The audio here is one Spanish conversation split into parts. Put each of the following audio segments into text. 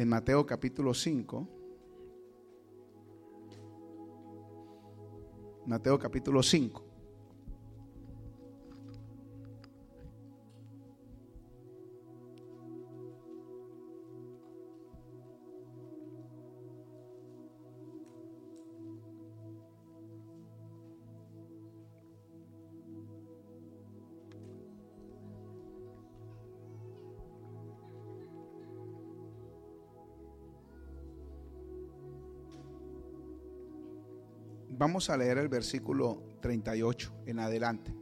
en Mateo capítulo 5. Mateo capítulo 5. Vamos a leer el versículo 38 en adelante.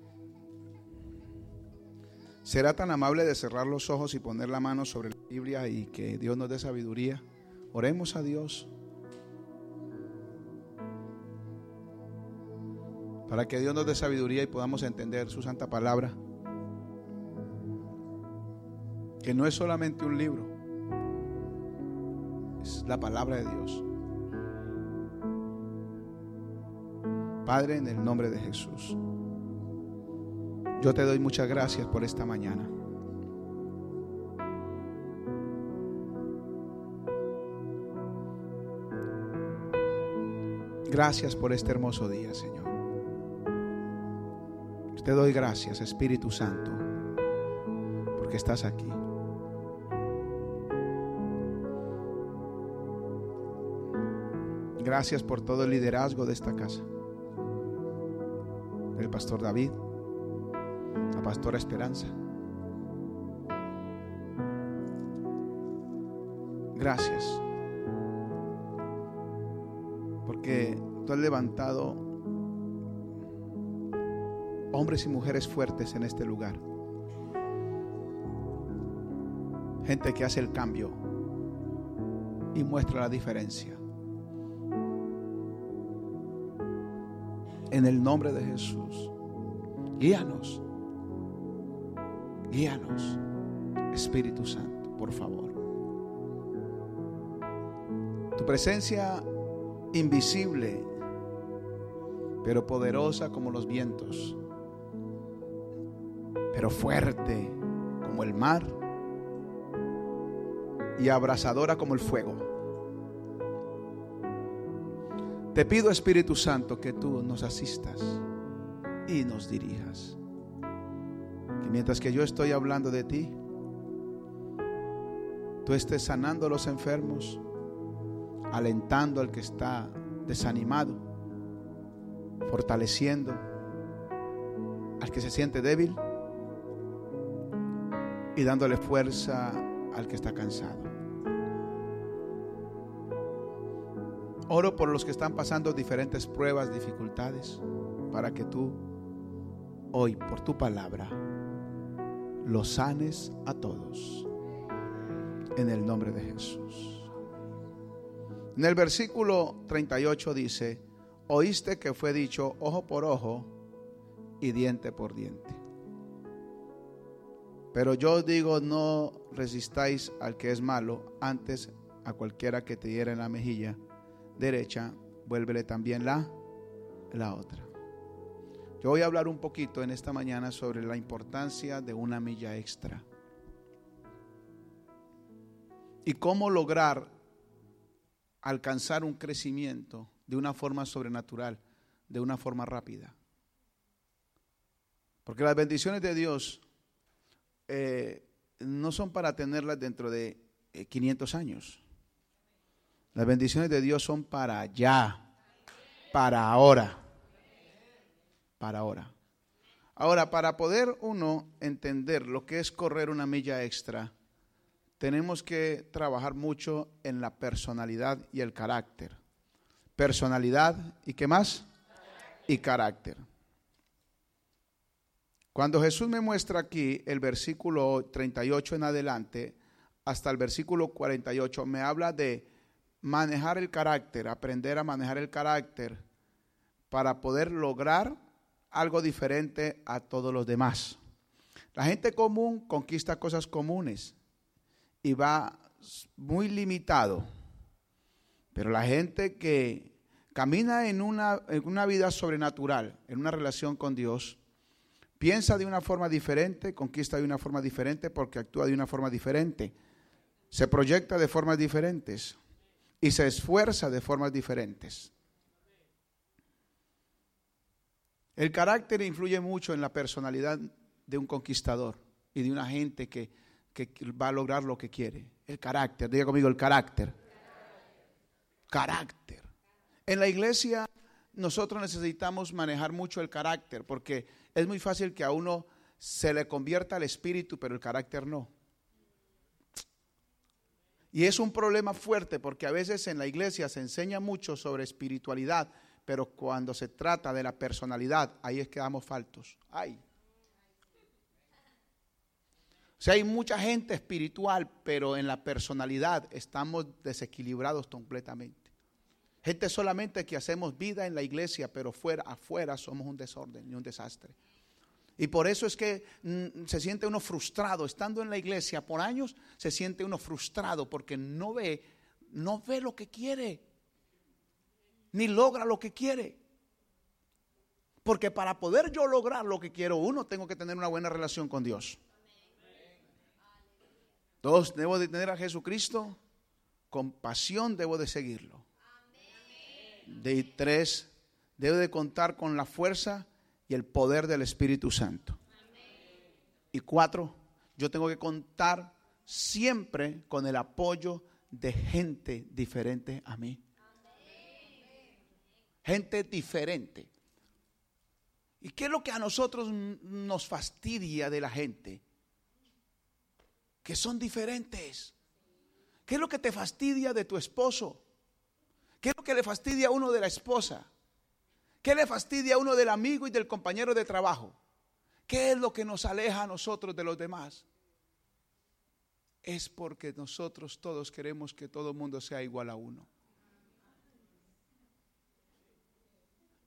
¿Será tan amable de cerrar los ojos y poner la mano sobre la Biblia y que Dios nos dé sabiduría? Oremos a Dios. Para que Dios nos dé sabiduría y podamos entender su santa palabra. Que no es solamente un libro, es la palabra de Dios. Padre, en el nombre de Jesús, yo te doy muchas gracias por esta mañana. Gracias por este hermoso día, Señor. Te doy gracias, Espíritu Santo, porque estás aquí. Gracias por todo el liderazgo de esta casa pastor David, la pastora Esperanza. Gracias. Porque tú has levantado hombres y mujeres fuertes en este lugar. Gente que hace el cambio y muestra la diferencia. En el nombre de Jesús. Guíanos. Guíanos. Espíritu Santo, por favor. Tu presencia invisible, pero poderosa como los vientos, pero fuerte como el mar y abrasadora como el fuego. Te pido, Espíritu Santo, que tú nos asistas y nos dirijas. Que mientras que yo estoy hablando de ti, tú estés sanando a los enfermos, alentando al que está desanimado, fortaleciendo al que se siente débil y dándole fuerza al que está cansado. Oro por los que están pasando diferentes pruebas, dificultades, para que tú hoy, por tu palabra, los sanes a todos. En el nombre de Jesús. En el versículo 38 dice, oíste que fue dicho ojo por ojo y diente por diente. Pero yo digo, no resistáis al que es malo, antes a cualquiera que te hiera en la mejilla derecha, vuélvele también la, la otra. Yo voy a hablar un poquito en esta mañana sobre la importancia de una milla extra. Y cómo lograr alcanzar un crecimiento de una forma sobrenatural, de una forma rápida. Porque las bendiciones de Dios eh, no son para tenerlas dentro de 500 eh, años. Las bendiciones de Dios son para allá, para ahora, para ahora. Ahora, para poder uno entender lo que es correr una milla extra, tenemos que trabajar mucho en la personalidad y el carácter. Personalidad y qué más? Y carácter. Cuando Jesús me muestra aquí el versículo 38 en adelante, hasta el versículo 48, me habla de manejar el carácter, aprender a manejar el carácter para poder lograr algo diferente a todos los demás. La gente común conquista cosas comunes y va muy limitado, pero la gente que camina en una, en una vida sobrenatural, en una relación con Dios, piensa de una forma diferente, conquista de una forma diferente porque actúa de una forma diferente. se proyecta de formas diferentes y se esfuerza de formas diferentes. El carácter influye mucho en la personalidad de un conquistador y de una gente que, que va a lograr lo que quiere. El carácter, diga conmigo el carácter. Carácter. En la iglesia nosotros necesitamos manejar mucho el carácter porque es muy fácil que a uno se le convierta el espíritu, pero el carácter no. Y es un problema fuerte porque a veces en la iglesia se enseña mucho sobre espiritualidad, pero cuando se trata de la personalidad, ahí es que damos faltos. Ay. O sea, hay mucha gente espiritual, pero en la personalidad estamos desequilibrados completamente. Gente solamente que hacemos vida en la iglesia, pero fuera, afuera somos un desorden y un desastre. Y por eso es que mm, se siente uno frustrado. Estando en la iglesia por años, se siente uno frustrado porque no ve, no ve lo que quiere, ni logra lo que quiere. Porque para poder yo lograr lo que quiero, uno tengo que tener una buena relación con Dios. Dos, debo de tener a Jesucristo, con pasión debo de seguirlo. De tres, debo de contar con la fuerza y el poder del Espíritu Santo. Y cuatro, yo tengo que contar siempre con el apoyo de gente diferente a mí. Gente diferente. ¿Y qué es lo que a nosotros nos fastidia de la gente? Que son diferentes. ¿Qué es lo que te fastidia de tu esposo? ¿Qué es lo que le fastidia a uno de la esposa? ¿Qué le fastidia a uno del amigo y del compañero de trabajo? ¿Qué es lo que nos aleja a nosotros de los demás? Es porque nosotros todos queremos que todo el mundo sea igual a uno.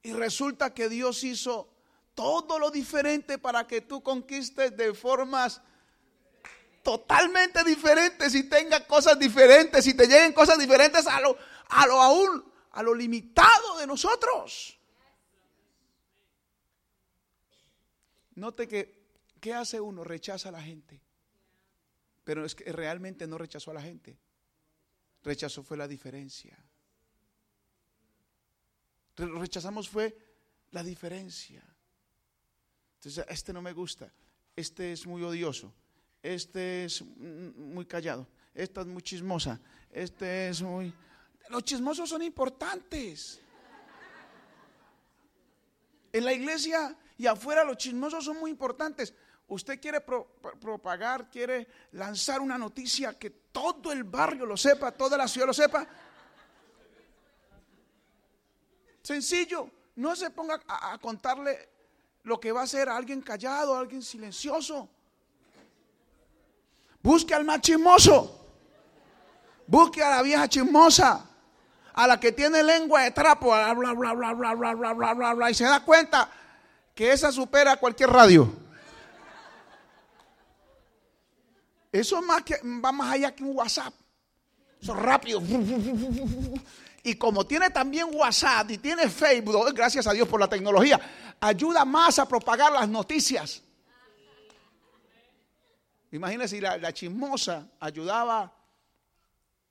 Y resulta que Dios hizo todo lo diferente para que tú conquistes de formas totalmente diferentes y tengas cosas diferentes y te lleguen cosas diferentes a lo, a lo aún, a lo limitado de nosotros. Note que, ¿qué hace uno? Rechaza a la gente. Pero es que realmente no rechazó a la gente. Rechazó fue la diferencia. Rechazamos fue la diferencia. Entonces, este no me gusta. Este es muy odioso. Este es muy callado. Esta es muy chismosa. Este es muy... Los chismosos son importantes. En la iglesia y afuera los chismosos son muy importantes. Usted quiere propagar, quiere lanzar una noticia que todo el barrio lo sepa, toda la ciudad lo sepa. Sencillo, no se ponga a, contarle lo que va a hacer a alguien callado, a alguien silencioso. Busque al más chismoso. Busque a la vieja chismosa. A la que tiene lengua de trapo, bla, bla, bla, bla, bla, bla, bla, bla, bla, y se da cuenta que esa supera cualquier radio. Eso más que, va más allá que un WhatsApp. Eso es rápido. Y como tiene también WhatsApp y tiene Facebook, gracias a Dios por la tecnología, ayuda más a propagar las noticias. Imagínense si la, la chismosa ayudaba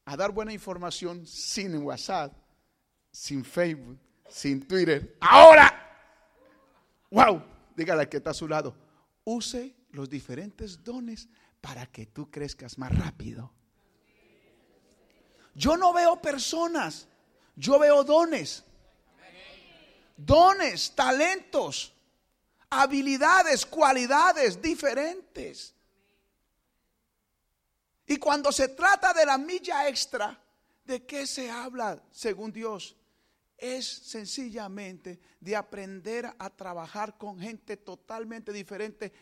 a dar buena información sin WhatsApp, sin Facebook, sin Twitter. Ahora Wow, dígale al que está a su lado. Use los diferentes dones para que tú crezcas más rápido. Yo no veo personas, yo veo dones. Dones, talentos, habilidades, cualidades diferentes. Y cuando se trata de la milla extra, ¿de qué se habla según Dios? Es sencillamente de aprender a trabajar con gente totalmente diferente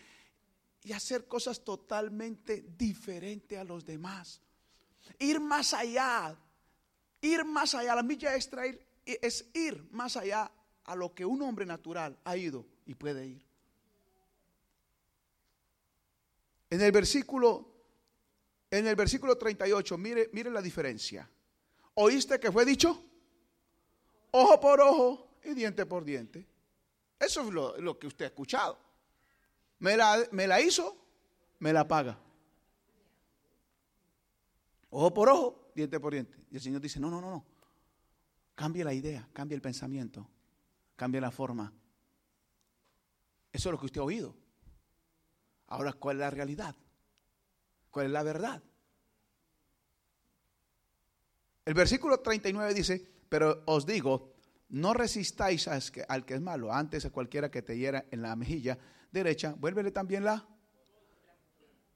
y hacer cosas totalmente diferentes a los demás. Ir más allá, ir más allá, la milla extra es ir más allá a lo que un hombre natural ha ido y puede ir. En el versículo en el versículo 38, mire, mire la diferencia. ¿Oíste que fue dicho? Ojo por ojo y diente por diente. Eso es lo, que usted ha escuchado. Me la, me la hizo, me la paga. Ojo por ojo, diente por diente. Y el Señor dice, no, no, no, no. Cambie la idea, cambie el pensamiento, cambie la forma. Eso es lo que usted ha oído. Ahora, ¿cuál es la realidad? ¿Cuál es la verdad? El versículo 39 dice, pero os digo, no resistáis al que es malo, antes a cualquiera que te hiera en la mejilla derecha, vuélvele también la.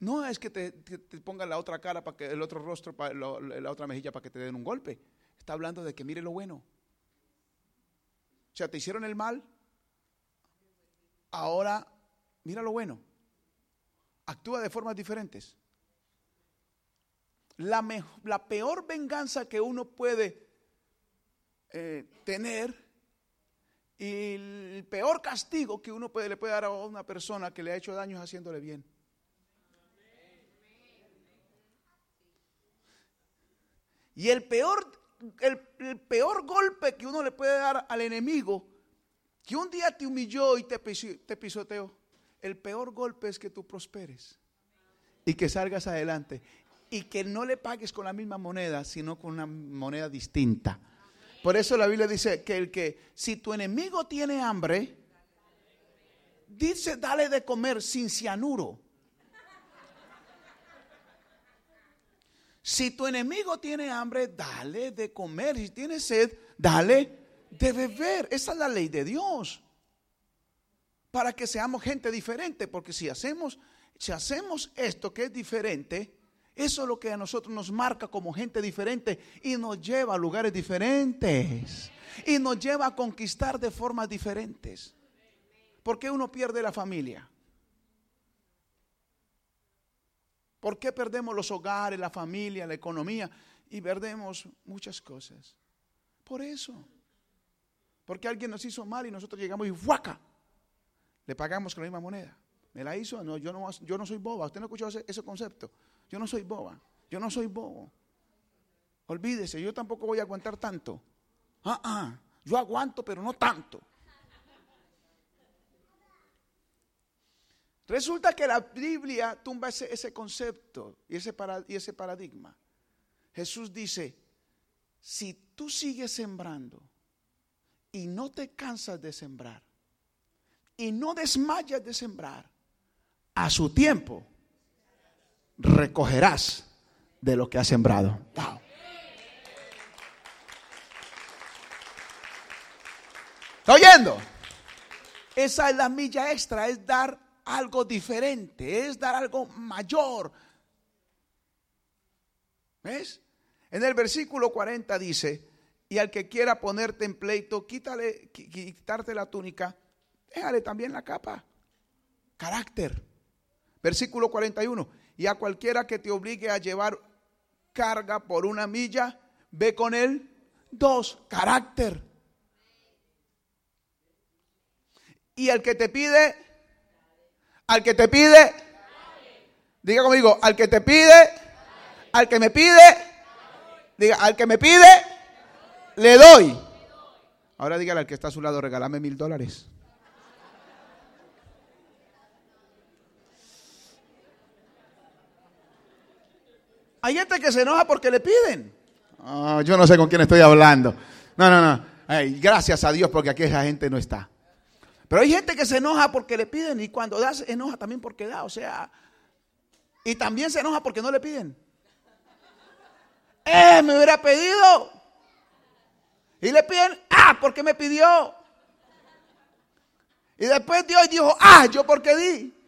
No es que te, ponga la otra cara para que el otro rostro, para, la otra mejilla para que te den un golpe. Está hablando de que mire lo bueno. O sea, te hicieron el mal. Ahora, mira lo bueno. Actúa de formas diferentes. La peor venganza que uno puede eh, tener y el peor castigo que uno puede, le puede dar a una persona que le ha hecho daños haciéndole bien. Y el peor, el, peor golpe que uno le puede dar al enemigo, que un día te humilló y te, te pisoteó, el peor golpe es que tú prosperes y que salgas adelante y que no le pagues con la misma moneda, sino con una moneda distinta. Por eso la Biblia dice que el que, si tu enemigo tiene hambre, dice, dale de comer sin cianuro. Si tu enemigo tiene hambre, dale de comer. Si tiene sed, dale de beber. Esa es la ley de Dios. Para que seamos gente diferente. Porque si hacemos, si hacemos esto que es diferente, eso es lo que a nosotros nos marca como gente diferente y nos lleva a lugares diferentes. Y nos lleva a conquistar de formas diferentes. ¿Por qué uno pierde la familia? ¿Por qué perdemos los hogares, la familia, la economía y perdemos muchas cosas? Por eso. Porque alguien nos hizo mal y nosotros llegamos y ¡fuaca! Le pagamos con la misma moneda. ¿Me la hizo? No, yo no, soy boba. ¿Usted no escuchó ese concepto? Yo no soy boba. Yo no soy bobo. Olvídese, yo tampoco voy a aguantar tanto. Ah, ah, yo aguanto, pero no tanto. Resulta que la Biblia tumba ese, concepto y ese, y ese paradigma. Jesús dice, si tú sigues sembrando y no te cansas de sembrar y no desmayas de sembrar, a su tiempo recogerás de lo que has sembrado. ¿Está oyendo? Esa es la milla extra, es dar algo diferente, es dar algo mayor. ¿Ves? En el versículo 40 dice, y al que quiera ponerte en pleito, quítale, quitarte la túnica, déjale también la capa. Carácter. Versículo 41 y a cualquiera que te obligue a llevar carga por una milla, ve con él dos, carácter. Y al que te pide, al que te pide, diga conmigo, al que te pide, al que me pide, diga, al que me pide, le doy. Ahora dígale al que está a su lado, regálame mil dólares. Hay gente que se enoja porque le piden. Ah, yo no sé con quién estoy hablando. No, no, no. gracias a Dios porque aquí esa gente no está. Pero hay gente que se enoja porque le piden y cuando da se enoja también porque da. O sea, y también se enoja porque no le piden. Eh, me hubiera pedido. Y le piden, ah, porque me pidió. Y después Dios dijo, ah, yo porque di.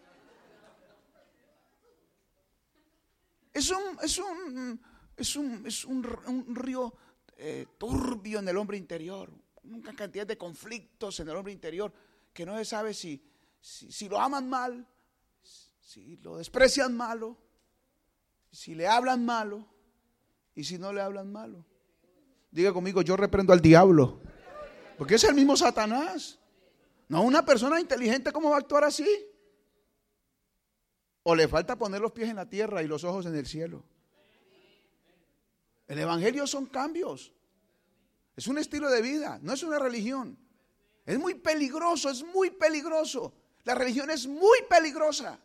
Es un, es un, es un, es un, río eh, turbio en el hombre interior, una cantidad de conflictos en el hombre interior que no se sabe si, si, lo aman mal, si lo desprecian malo, si le hablan malo y si no le hablan malo. Diga conmigo, yo reprendo al diablo, porque es el mismo Satanás. No una persona inteligente, ¿cómo va a actuar así? O le falta poner los pies en la tierra y los ojos en el cielo. El Evangelio son cambios. Es un estilo de vida, no es una religión. Es muy peligroso, es muy peligroso. La religión es muy peligrosa.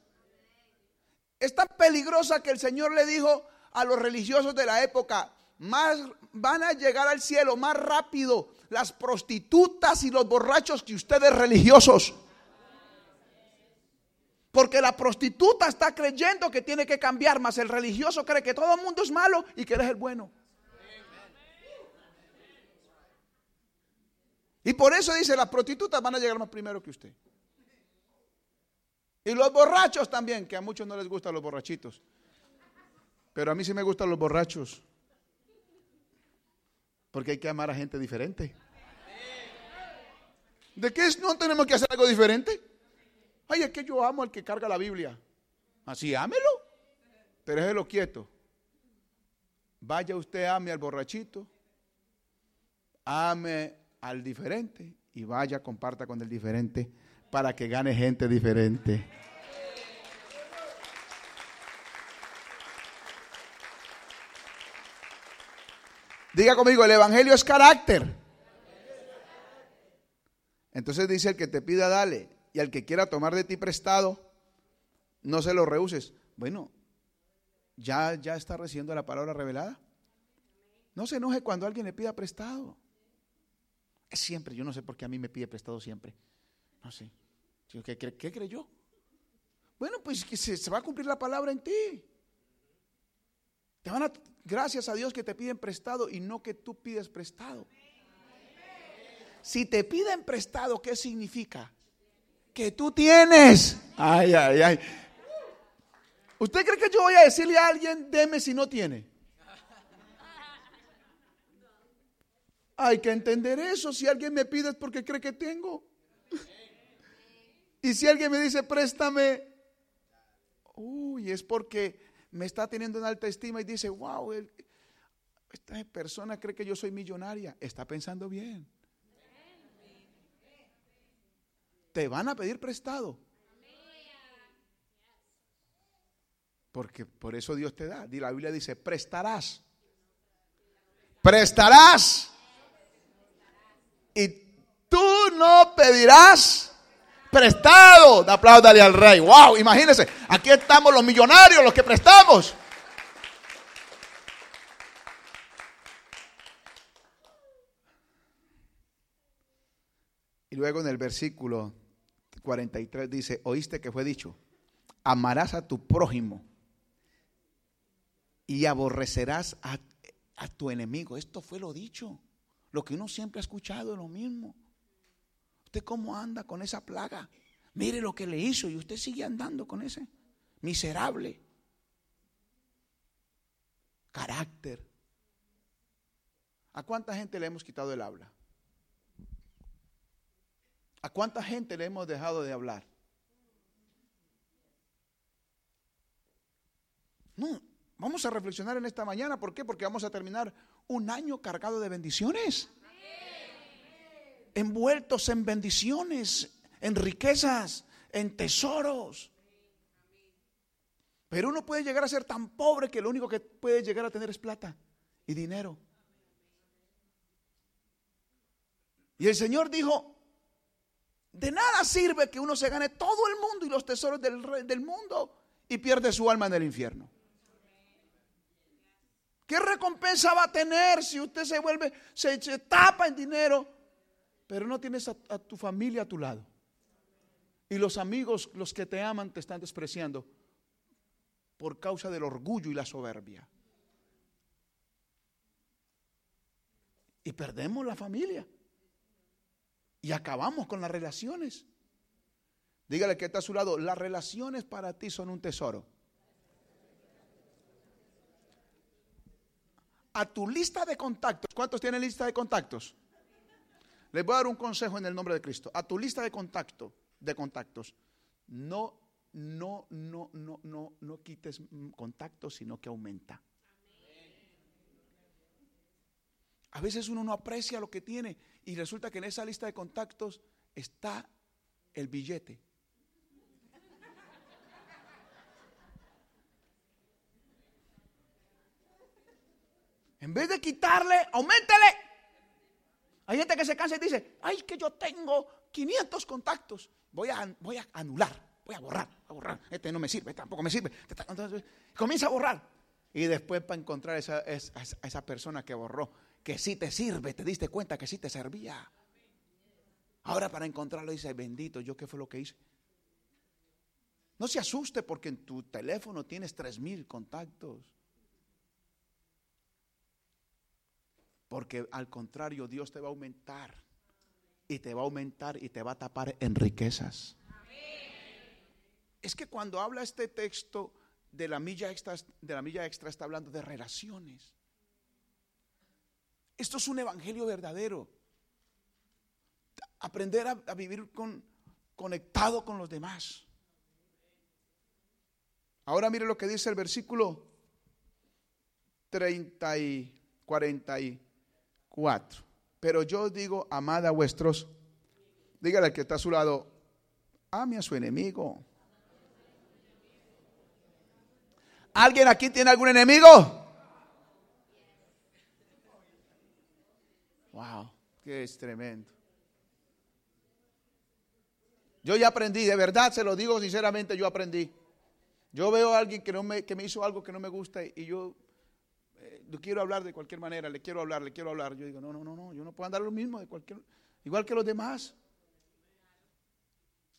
Es tan peligrosa que el Señor le dijo a los religiosos de la época, más van a llegar al cielo más rápido las prostitutas y los borrachos que ustedes religiosos. Porque la prostituta está creyendo que tiene que cambiar, más el religioso cree que todo el mundo es malo y que él es el bueno. Y por eso dice, las prostitutas van a llegar más primero que usted. Y los borrachos también, que a muchos no les gustan los borrachitos. Pero a mí sí me gustan los borrachos. Porque hay que amar a gente diferente. ¿De qué no tenemos que hacer algo diferente? Ay, es que yo amo al que carga la Biblia. Así, ámelo. Pero déjelo quieto. Vaya usted, ame al borrachito. Ame al diferente. Y vaya, comparta con el diferente para que gane gente diferente. Diga conmigo, el Evangelio es carácter. Entonces dice el que te pida, dale. Y al que quiera tomar de ti prestado, no se lo rehuses. Bueno, ya, ya está recibiendo la palabra revelada. No se enoje cuando alguien le pida prestado. Es siempre, yo no sé por qué a mí me pide prestado siempre. No sé. ¿Qué, qué, creyó? Bueno, pues que se, se, va a cumplir la palabra en ti. Te van a, gracias a Dios que te piden prestado y no que tú pides prestado. Si te piden prestado, ¿qué significa? Que tú tienes. Ay, ay, ay. ¿Usted cree que yo voy a decirle a alguien, deme si no tiene? Hay que entender eso. Si alguien me pide es porque cree que tengo. Y si alguien me dice, préstame, uy, es porque me está teniendo en alta estima y dice, wow, esta persona cree que yo soy millonaria. Está pensando bien. Te van a pedir prestado. Porque por eso Dios te da. Y la Biblia dice, prestarás. Prestarás. Y tú no pedirás prestado. Apláudale al rey. Wow, imagínense. Aquí estamos los millonarios, los que prestamos. Y luego en el versículo 43 dice, oíste que fue dicho, amarás a tu prójimo y aborrecerás a, tu enemigo. Esto fue lo dicho. Lo que uno siempre ha escuchado es lo mismo. ¿Usted cómo anda con esa plaga? Mire lo que le hizo y usted sigue andando con ese miserable carácter. ¿A cuánta gente le hemos quitado el habla? ¿A cuánta gente le hemos dejado de hablar? No, vamos a reflexionar en esta mañana. ¿Por qué? Porque vamos a terminar un año cargado de bendiciones envueltos en bendiciones, en riquezas, en tesoros. Pero uno puede llegar a ser tan pobre que lo único que puede llegar a tener es plata y dinero. Y el Señor dijo, de nada sirve que uno se gane todo el mundo y los tesoros del, del mundo y pierde su alma en el infierno. ¿Qué recompensa va a tener si usted se vuelve, se, tapa en dinero pero no tienes a, tu familia a tu lado. Y los amigos, los que te aman, te están despreciando por causa del orgullo y la soberbia. Y perdemos la familia. Y acabamos con las relaciones. Dígale que está a su lado, las relaciones para ti son un tesoro. A tu lista de contactos, ¿cuántos tienen lista de contactos? Les voy a dar un consejo en el nombre de Cristo. A tu lista de contacto, de contactos, no, no, no, no, no, no quites contactos, sino que aumenta. A veces uno no aprecia lo que tiene y resulta que en esa lista de contactos está el billete. En vez de quitarle, aumentale. Hay gente que se cansa y dice, ay, que yo tengo 500 contactos. Voy a, anular, voy a borrar, a borrar. Este no me sirve, tampoco me sirve. Comienza a borrar. Y después para encontrar a esa, esa persona que borró, que sí te sirve, te diste cuenta que sí te servía. Ahora para encontrarlo dice, bendito, ¿yo qué fue lo que hice? No se asuste porque en tu teléfono tienes tres mil contactos. Porque al contrario, Dios te va a aumentar. Y te va a aumentar y te va a tapar en riquezas. Es que cuando habla este texto de la milla extra, de la milla extra está hablando de relaciones. Esto es un evangelio verdadero. Aprender a, vivir con, conectado con los demás. Ahora mire lo que dice el versículo 30 y 44. Pero yo digo, amad a vuestros, dígale al que está a su lado, ame a su enemigo. ¿Alguien aquí tiene algún enemigo? Wow, que es tremendo. Yo ya aprendí, de verdad se lo digo sinceramente, yo aprendí. Yo veo a alguien que, no me, que me hizo algo que no me gusta y yo eh, quiero hablar de cualquier manera, le quiero hablar, le quiero hablar. Yo digo, no, no, no, no, yo no puedo andar lo mismo de cualquier, igual que los demás.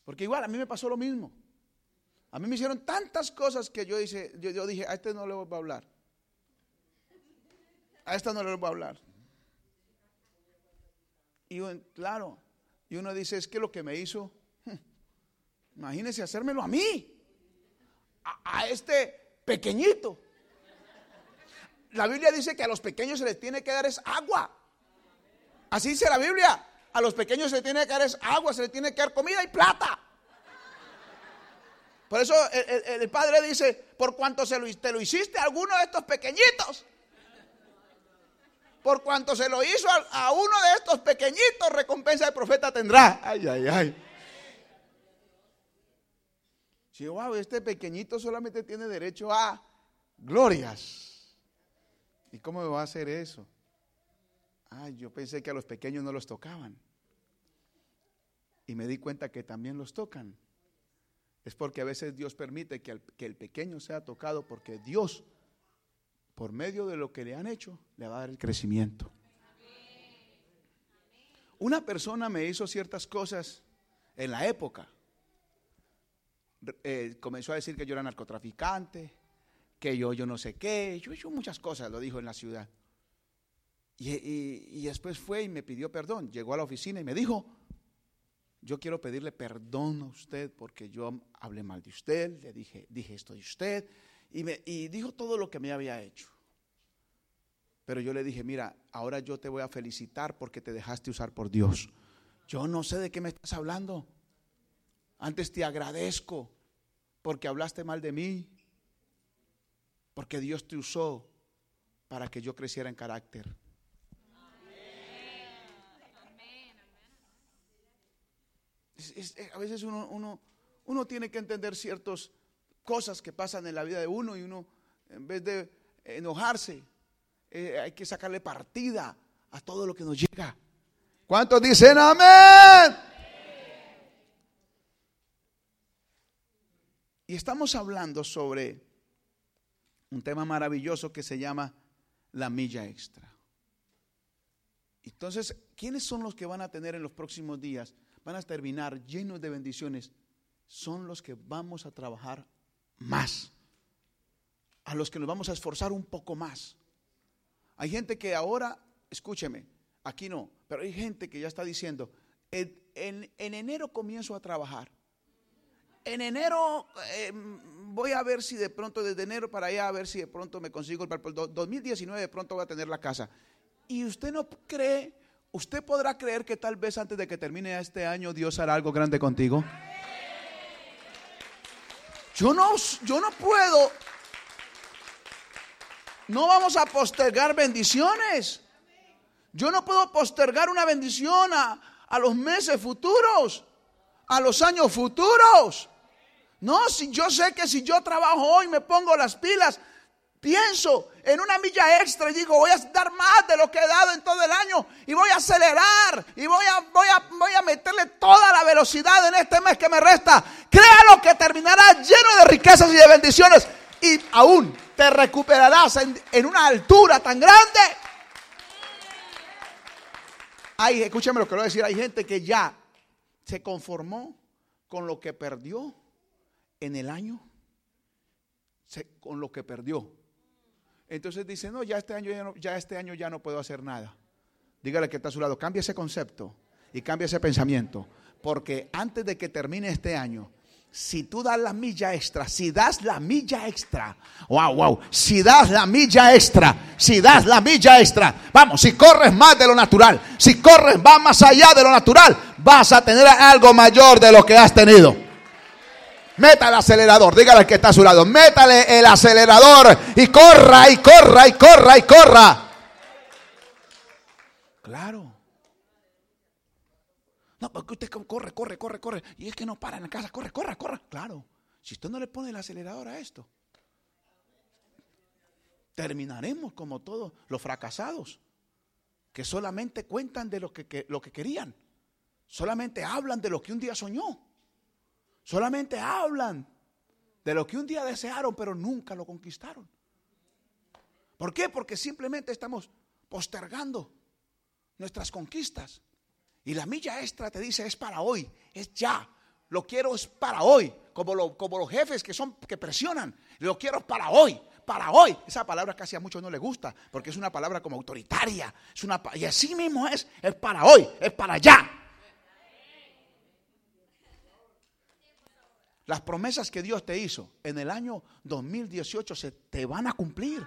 Porque igual a mí me pasó lo mismo. A mí me hicieron tantas cosas que yo, hice, yo, dije, a este no le voy a hablar. A esta no le voy a hablar. Y claro, y uno dice, es que lo que me hizo, imagínese hacérmelo a mí a, este pequeñito. La Biblia dice que a los pequeños se les tiene que dar es agua. Así dice la Biblia. A los pequeños se les tiene que dar es agua, se les tiene que dar comida y plata. Por eso el, padre dice, por cuanto se lo, te lo hiciste a alguno de estos pequeñitos, por cuanto se lo hizo a, uno de estos pequeñitos, recompensa del profeta tendrá. Ay, ay, ay wow, este pequeñito solamente tiene derecho a glorias. ¿Y cómo me va a hacer eso? Ay, yo pensé que a los pequeños no los tocaban. Y me di cuenta que también los tocan. Es porque a veces Dios permite que el, que el pequeño sea tocado porque Dios, por medio de lo que le han hecho, le va a dar el crecimiento. Una persona me hizo ciertas cosas en la época eh, comenzó a decir que yo era narcotraficante, que yo, yo no sé qué, yo hecho muchas cosas, lo dijo en la ciudad. Y, después fue y me pidió perdón, llegó a la oficina y me dijo, yo quiero pedirle perdón a usted porque yo hablé mal de usted, le dije, dije esto de usted, y, me, y dijo todo lo que me había hecho. Pero yo le dije, mira, ahora yo te voy a felicitar porque te dejaste usar por Dios. Yo no sé de qué me estás hablando. Antes te agradezco porque hablaste mal de mí, porque Dios te usó para que yo creciera en carácter. a veces uno, uno, uno tiene que entender ciertas cosas que pasan en la vida de uno y uno, en vez de enojarse, eh, hay que sacarle partida a todo lo que nos llega. ¿Cuántos dicen amén? Y estamos hablando sobre un tema maravilloso que se llama la milla extra. Entonces, ¿quiénes son los que van a tener en los próximos días? Van a terminar llenos de bendiciones. Son los que vamos a trabajar más. A los que nos vamos a esforzar un poco más. Hay gente que ahora, escúcheme, aquí no, pero hay gente que ya está diciendo, en, en enero comienzo a trabajar en enero eh, voy a ver si de pronto, desde enero para allá, a ver si de pronto me consigo el 2019 de pronto voy a tener la casa. Y usted no cree, usted podrá creer que tal vez antes de que termine este año Dios hará algo grande contigo. Yo no, yo no puedo. No vamos a postergar bendiciones. Yo no puedo postergar una bendición a, a los meses futuros, a los años futuros. No, si yo sé que si yo trabajo hoy, me pongo las pilas, pienso en una milla extra y digo, voy a dar más de lo que he dado en todo el año y voy a acelerar y voy a, voy a, voy a meterle toda la velocidad en este mes que me resta. Créalo que terminará lleno de riquezas y de bendiciones y aún te recuperarás en, una altura tan grande. Ay, escúchame lo que voy a decir. Hay gente que ya se conformó con lo que perdió en el año, con lo que perdió. Entonces dice, no, ya este año ya, no, ya este año ya no puedo hacer nada. Dígale que está a su lado, cambia ese concepto y cambia ese pensamiento. Porque antes de que termine este año, si tú das la milla extra, si das la milla extra, wow, wow, si das la milla extra, si das la milla extra, vamos, si corres más de lo natural, si corres más allá de lo natural, vas a tener algo mayor de lo que has tenido. Meta el acelerador, dígale al que está a su lado, métale el acelerador y corra y corra y corra y corra. Claro. No, porque usted corre, corre, corre, corre. Y es que no para en la casa, corre, corre, corre. Claro, si usted no le pone el acelerador a esto, terminaremos como todos los fracasados, que solamente cuentan de lo que, lo que querían, solamente hablan de lo que un día soñó, solamente hablan de lo que un día desearon, pero nunca lo conquistaron. ¿Por qué? Porque simplemente estamos postergando nuestras conquistas. Y la milla extra te dice es para hoy, es ya. Lo quiero es para hoy, como, como los jefes que son que presionan. Lo quiero para hoy, para hoy. Esa palabra casi a muchos no les gusta, porque es una palabra como autoritaria. Es una, y así mismo es, es para hoy, es para ya. Las promesas que Dios te hizo en el año 2018 se te van a cumplir.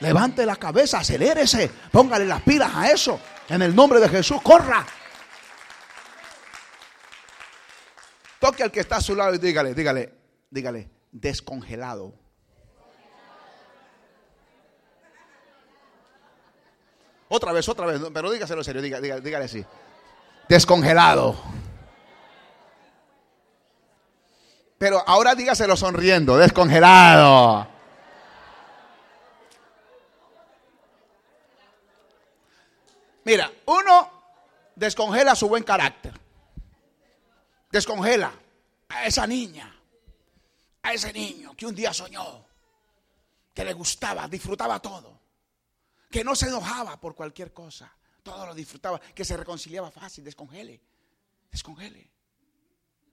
Levante la cabeza, acelérese, póngale las pilas a eso. En el nombre de Jesús, corra. Toque al que está a su lado y dígale, dígale, dígale, descongelado. Otra vez, otra vez, pero dígaselo en serio, dígale, dígale así. Descongelado. Pero ahora dígaselo sonriendo, descongelado. Mira, uno descongela su buen carácter descongela a esa niña, a ese niño que un día soñó, que le gustaba, disfrutaba todo, que no se enojaba por cualquier cosa, todo lo disfrutaba, que se reconciliaba fácil, descongele, descongele.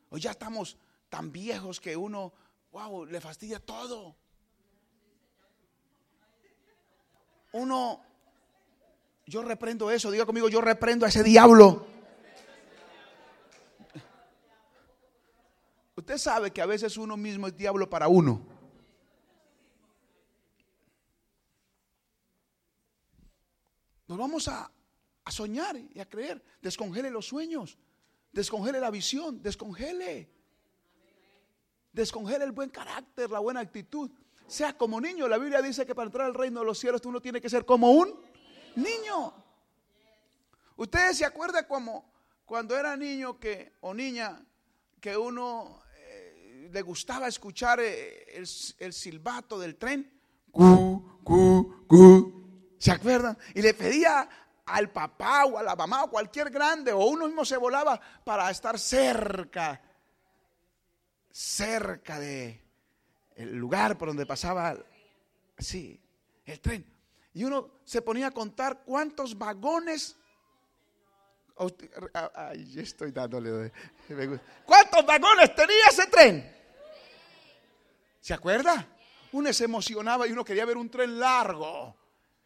Hoy ya estamos tan viejos que uno, wow, le fastidia todo. Uno, yo reprendo eso, diga conmigo, yo reprendo a ese diablo. Usted sabe que a veces uno mismo es diablo para uno. Nos vamos a, soñar y a creer. Descongele los sueños. Descongele la visión. Descongele. Descongele el buen carácter, la buena actitud. Sea como niño. La Biblia dice que para entrar al reino de los cielos uno tiene que ser como un niño. Ustedes se acuerdan como cuando era niño que o niña que uno le gustaba escuchar eh, el, silbato del tren. ¿Se acuerdan? Y le pedía al papá o a la mamá o cualquier grande o uno mismo se volaba para estar cerca, cerca de el lugar por donde pasaba, sí, el tren. Y uno se ponía a contar cuántos vagones. Ay, estoy dándole. ¿Cuántos vagones tenía ese tren? ¿Se acuerda? Uno se emocionaba y uno quería ver un tren largo.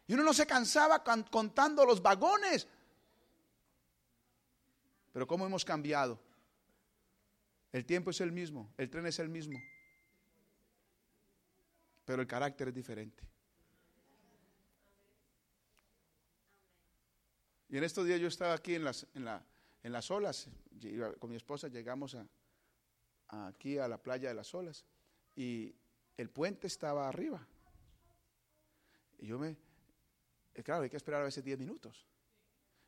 Y uno no se cansaba contando los vagones. Pero ¿cómo hemos cambiado? El tiempo es el mismo, el tren es el mismo. Pero el carácter es diferente. Y en estos días yo estaba aquí en las, en en las olas, con mi esposa llegamos a, aquí a la playa de las olas y el puente estaba arriba. Y yo me, eh, claro, hay que esperar a veces 10 minutos.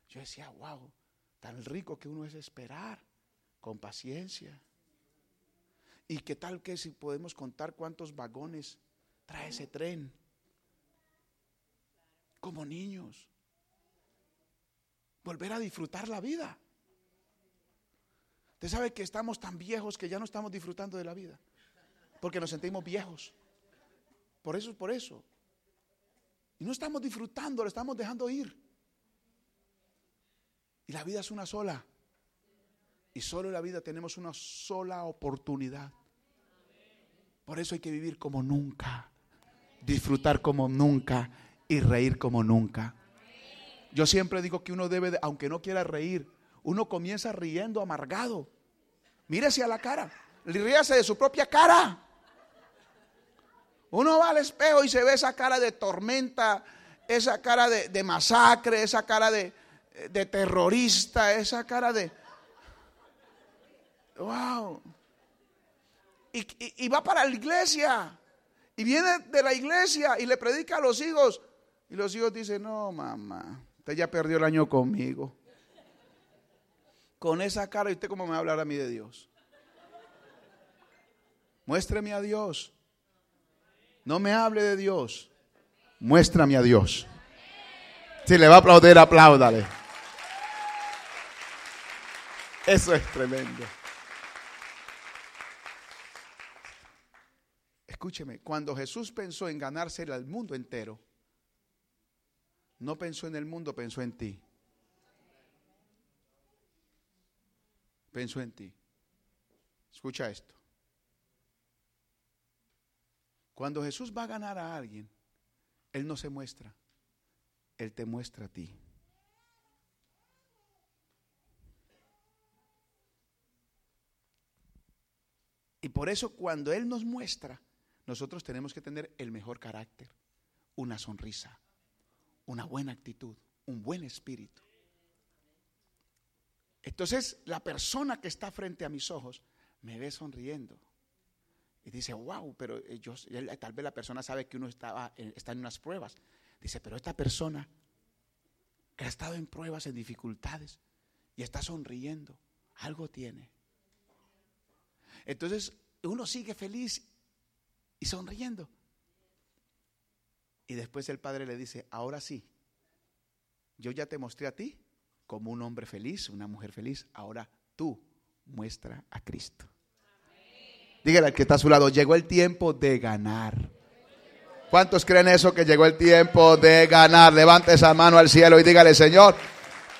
Yo decía, wow, tan rico que uno es esperar con paciencia. Y qué tal que si podemos contar cuántos vagones trae ese tren. Como niños. Volver a disfrutar la vida. Usted sabe que estamos tan viejos que ya no estamos disfrutando de la vida porque nos sentimos viejos. Por eso es por eso. Y no estamos disfrutando, lo estamos dejando ir. Y la vida es una sola. Y solo en la vida tenemos una sola oportunidad. Por eso hay que vivir como nunca, disfrutar como nunca y reír como nunca. Yo siempre digo que uno debe, aunque no quiera reír, uno comienza riendo amargado. Mírese a la cara, ríase de su propia cara. Uno va al espejo y se ve esa cara de tormenta, esa cara de, masacre, esa cara de, de terrorista, esa cara de... ¡Wow! y, va para la iglesia. Y viene de la iglesia y le predica a los hijos. Y los hijos dicen, no, mamá, usted ya perdió el año conmigo. Con esa cara, ¿y usted cómo me va a hablar a mí de Dios? Muéstreme a Dios. No me hable de Dios. Muéstrame a Dios. Si le va a aplaudir, apláudale. Eso es tremendo. Escúcheme, cuando Jesús pensó en ganarse al mundo entero, no pensó en el mundo, pensó en ti. Pensó en ti. Escucha esto. Cuando Jesús va a ganar a alguien, Él no se muestra, Él te muestra a ti. Y por eso cuando Él nos muestra, nosotros tenemos que tener el mejor carácter, una sonrisa, una buena actitud, un buen espíritu. Entonces la persona que está frente a mis ojos me ve sonriendo y dice, wow, pero yo, tal vez la persona sabe que uno estaba, está en unas pruebas. Dice, pero esta persona que ha estado en pruebas, en dificultades y está sonriendo, algo tiene. Entonces uno sigue feliz y sonriendo. Y después el padre le dice, ahora sí, yo ya te mostré a ti como un hombre feliz, una mujer feliz, ahora tú muestra a Cristo. Dígale al que está a su lado, llegó el tiempo de ganar. ¿Cuántos creen eso que llegó el tiempo de ganar? Levante esa mano al cielo y dígale, Señor,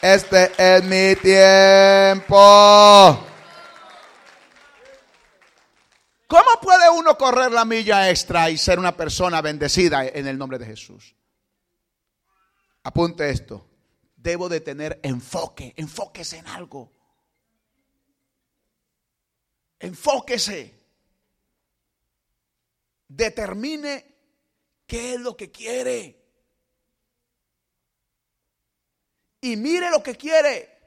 este es mi tiempo. ¿Cómo puede uno correr la milla extra y ser una persona bendecida en el nombre de Jesús? Apunte esto. Debo de tener enfoque, enfóquese en algo. Enfóquese. Determine qué es lo que quiere. Y mire lo que quiere.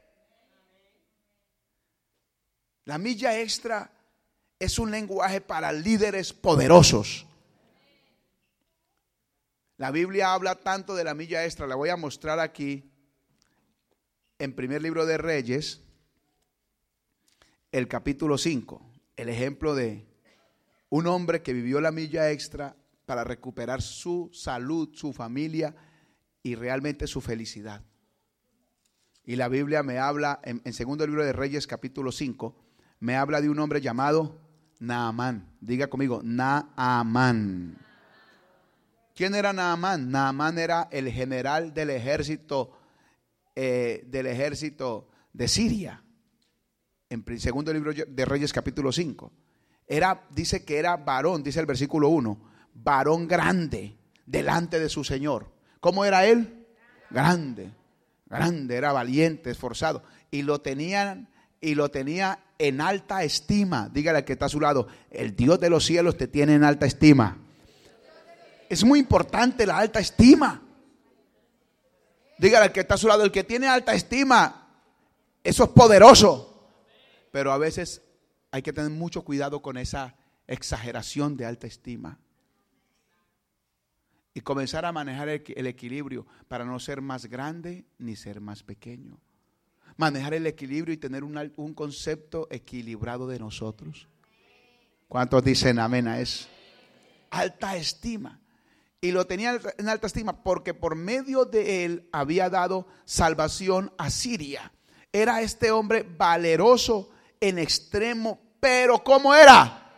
La milla extra es un lenguaje para líderes poderosos. La Biblia habla tanto de la milla extra, la voy a mostrar aquí en primer libro de Reyes, el capítulo 5, el ejemplo de un hombre que vivió la milla extra para recuperar su salud, su familia y realmente su felicidad. Y la Biblia me habla, en, segundo libro de Reyes capítulo 5, me habla de un hombre llamado Naamán. Diga conmigo, Naamán. ¿Quién era Naamán? Naamán era el general del ejército eh, del ejército de Siria. En el segundo libro de Reyes capítulo 5. Era, dice que era varón, dice el versículo 1, varón grande delante de su Señor. ¿Cómo era él? Grande, grande, era valiente, esforzado. Y lo tenían, y lo tenía en alta estima. Dígale que está a su lado, el Dios de los cielos te tiene en alta estima. Es muy importante la alta estima. Dígale que está a su lado, el que tiene alta estima, eso es poderoso. Pero a veces hay que tener mucho cuidado con esa exageración de alta estima. Y comenzar a manejar el, equilibrio para no ser más grande ni ser más pequeño manejar el equilibrio y tener un, concepto equilibrado de nosotros. ¿Cuántos dicen amén a eso? Alta estima. Y lo tenía en alta estima porque por medio de él había dado salvación a Siria. Era este hombre valeroso en extremo, pero ¿cómo era?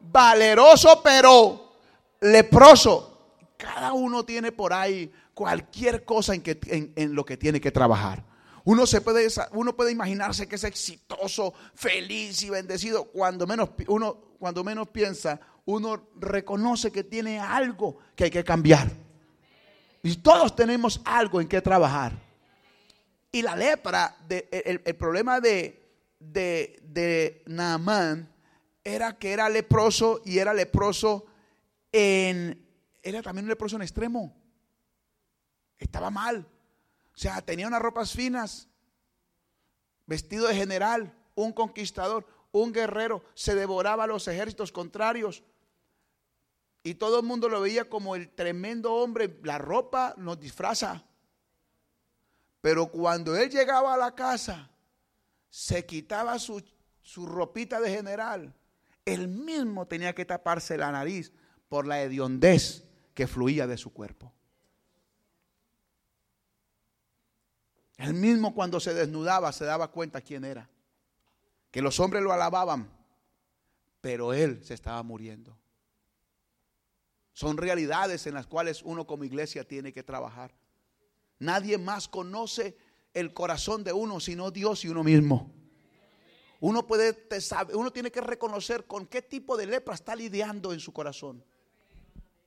Valeroso, pero leproso. cada uno tiene por ahí cualquier cosa en, que, en, lo que tiene que trabajar. Uno, se puede, uno puede imaginarse que es exitoso, feliz y bendecido. Cuando menos, uno, cuando menos piensa, uno reconoce que tiene algo que hay que cambiar. Y todos tenemos algo en que trabajar. Y la lepra, el, problema de, de, de Naamán era que era leproso y era leproso en... Era también un leproso en extremo. Estaba mal. O sea, tenía unas ropas finas, vestido de general, un conquistador, un guerrero, se devoraba a los ejércitos contrarios. Y todo el mundo lo veía como el tremendo hombre. La ropa nos disfraza. Pero cuando él llegaba a la casa, se quitaba su, su ropita de general. Él mismo tenía que taparse la nariz por la hediondez que fluía de su cuerpo. Él mismo cuando se desnudaba se daba cuenta quién era. Que los hombres lo alababan, pero él se estaba muriendo. Son realidades en las cuales uno como iglesia tiene que trabajar. Nadie más conoce el corazón de uno sino Dios y uno mismo. Uno puede, uno tiene que reconocer con qué tipo de lepra está lidiando en su corazón.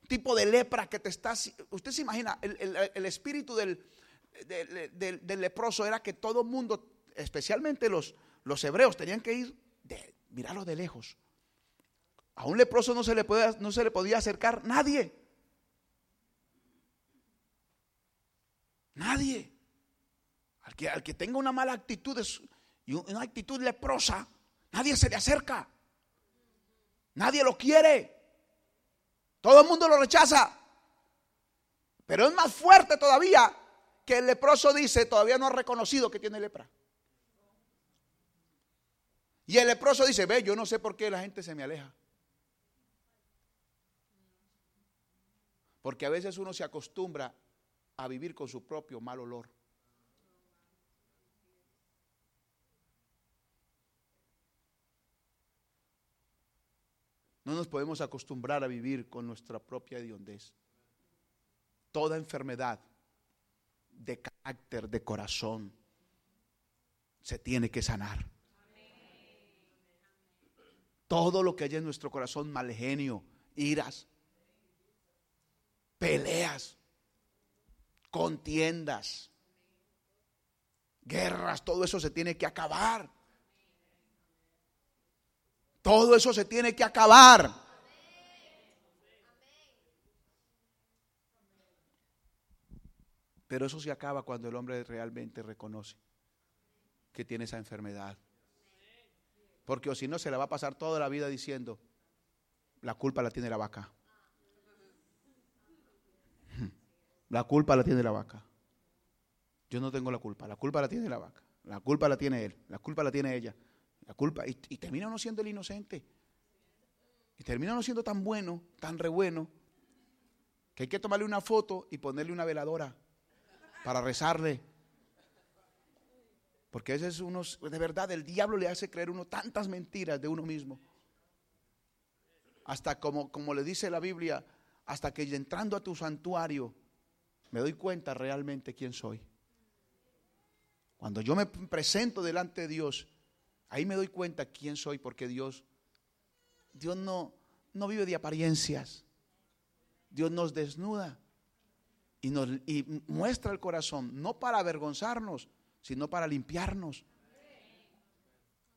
Tipo de lepra que te está. Usted se imagina, el, espíritu del, del, leproso era que todo el mundo, especialmente los, los hebreos, tenían que ir de mirarlo de lejos. A un leproso no se le, puede, no se le podía acercar nadie. Nadie. Al que, al que tenga una mala actitud y una actitud leprosa, nadie se le acerca. Nadie lo quiere. Todo el mundo lo rechaza. Pero es más fuerte todavía que el leproso dice, todavía no ha reconocido que tiene lepra. Y el leproso dice, ve, yo no sé por qué la gente se me aleja. Porque a veces uno se acostumbra a vivir con su propio mal olor. No nos podemos acostumbrar a vivir con nuestra propia hediondez. Toda enfermedad de carácter, de corazón, se tiene que sanar. Todo lo que hay en nuestro corazón, mal genio, iras, peleas, contiendas, guerras, todo eso se tiene que acabar. Todo eso se tiene que acabar. Pero eso se acaba cuando el hombre realmente reconoce que tiene esa enfermedad. Porque o si no, se le va a pasar toda la vida diciendo, la culpa la tiene la vaca. La culpa la tiene la vaca. Yo no tengo la culpa. La culpa la tiene la vaca. La culpa la tiene él. La culpa la tiene ella. La culpa. Y, termina uno siendo el inocente. Y termina uno siendo tan bueno, tan re bueno, que hay que tomarle una foto y ponerle una veladora para rezarle. Porque ese es uno, de verdad, el diablo le hace creer uno tantas mentiras de uno mismo. Hasta como, como le dice la Biblia, hasta que entrando a tu santuario, me doy cuenta realmente quién soy. Cuando yo me presento delante de Dios, ahí me doy cuenta quién soy, porque Dios, Dios no, no vive de apariencias. Dios nos desnuda y, nos, y muestra el corazón, no para avergonzarnos, sino para limpiarnos.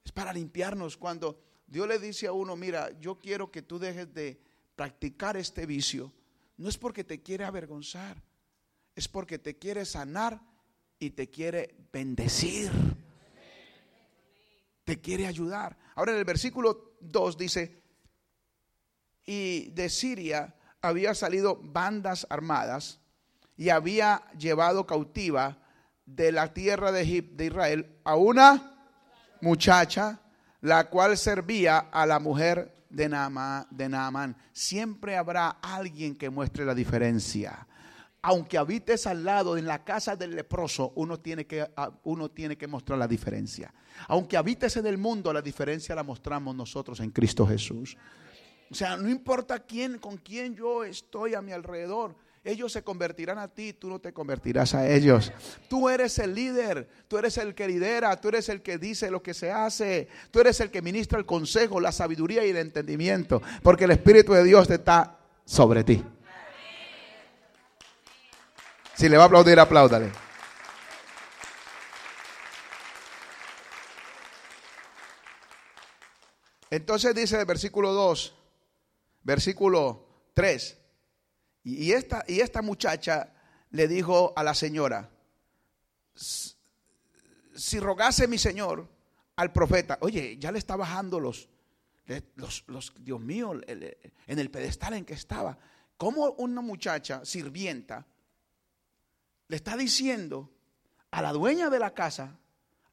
Es para limpiarnos. Cuando Dios le dice a uno, mira, yo quiero que tú dejes de practicar este vicio, no es porque te quiere avergonzar, es porque te quiere sanar y te quiere bendecir. Te quiere ayudar. Ahora en el versículo 2 dice, y de Siria había salido bandas armadas y había llevado cautiva de la tierra de, Israel a una muchacha, la cual servía a la mujer de, de Naamán. Siempre habrá alguien que muestre la diferencia aunque habites al lado en la casa del leproso, uno tiene que, ah, uno tiene que mostrar la diferencia. Aunque habites en el mundo, la diferencia la mostramos nosotros en Cristo Jesús. O sea, no importa quién, con quién yo estoy a mi alrededor, Ellos se convertirán a ti, tú no te convertirás a ellos. Tú eres el líder, tú eres el que lidera, tú eres el que dice lo que se hace, tú eres el que ministra el consejo, la sabiduría y el entendimiento, porque el Espíritu de Dios está sobre ti. Si le va a aplaudir, apláudale. Entonces dice el versículo 2, versículo 3. Y esta, y esta muchacha le dijo a la señora, si rogase mi señor al profeta, oye, ya le está bajando los, los, los, Dios mío, en el pedestal en que estaba. ¿Cómo una muchacha sirvienta le está diciendo a la dueña de la casa,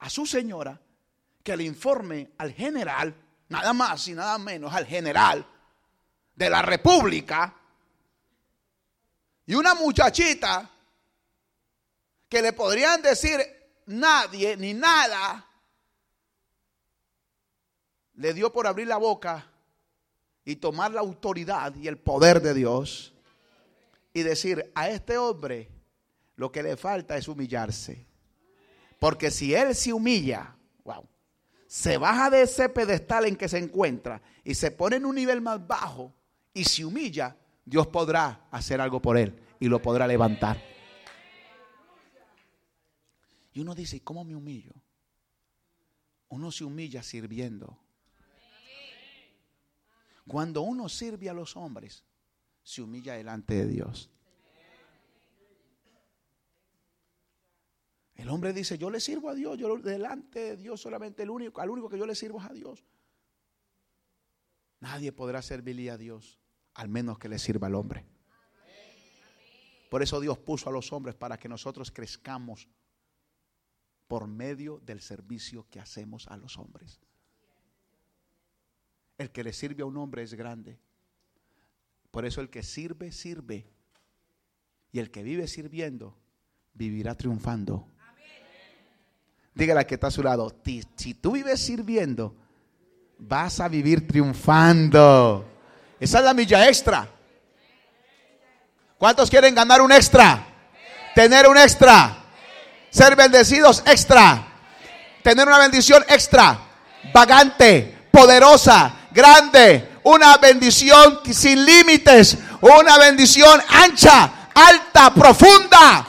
a su señora, que le informe al general, nada más y nada menos, al general de la república, y una muchachita que le podrían decir nadie ni nada, le dio por abrir la boca y tomar la autoridad y el poder de Dios y decir a este hombre lo que le falta es humillarse. Porque si él se humilla, wow, se baja de ese pedestal en que se encuentra y se pone en un nivel más bajo y se humilla, Dios podrá hacer algo por él y lo podrá levantar. Y uno dice, ¿cómo me humillo? Uno se humilla sirviendo. Cuando uno sirve a los hombres, se humilla delante de Dios. El hombre dice, yo le sirvo a Dios, yo delante de Dios solamente el único, al único que yo le sirvo es a Dios. Nadie podrá servirle a Dios al menos que le sirva al hombre. Por eso Dios puso a los hombres para que nosotros crezcamos por medio del servicio que hacemos a los hombres. El que le sirve a un hombre es grande. Por eso el que sirve, sirve. Y el que vive sirviendo, vivirá triunfando. Dígale que está a su lado, si tú vives sirviendo, vas a vivir triunfando. Esa es la milla extra. ¿Cuántos quieren ganar un extra? Tener un extra. Ser bendecidos extra. Tener una bendición extra. Vagante, poderosa, grande. Una bendición sin límites. Una bendición ancha, alta, profunda.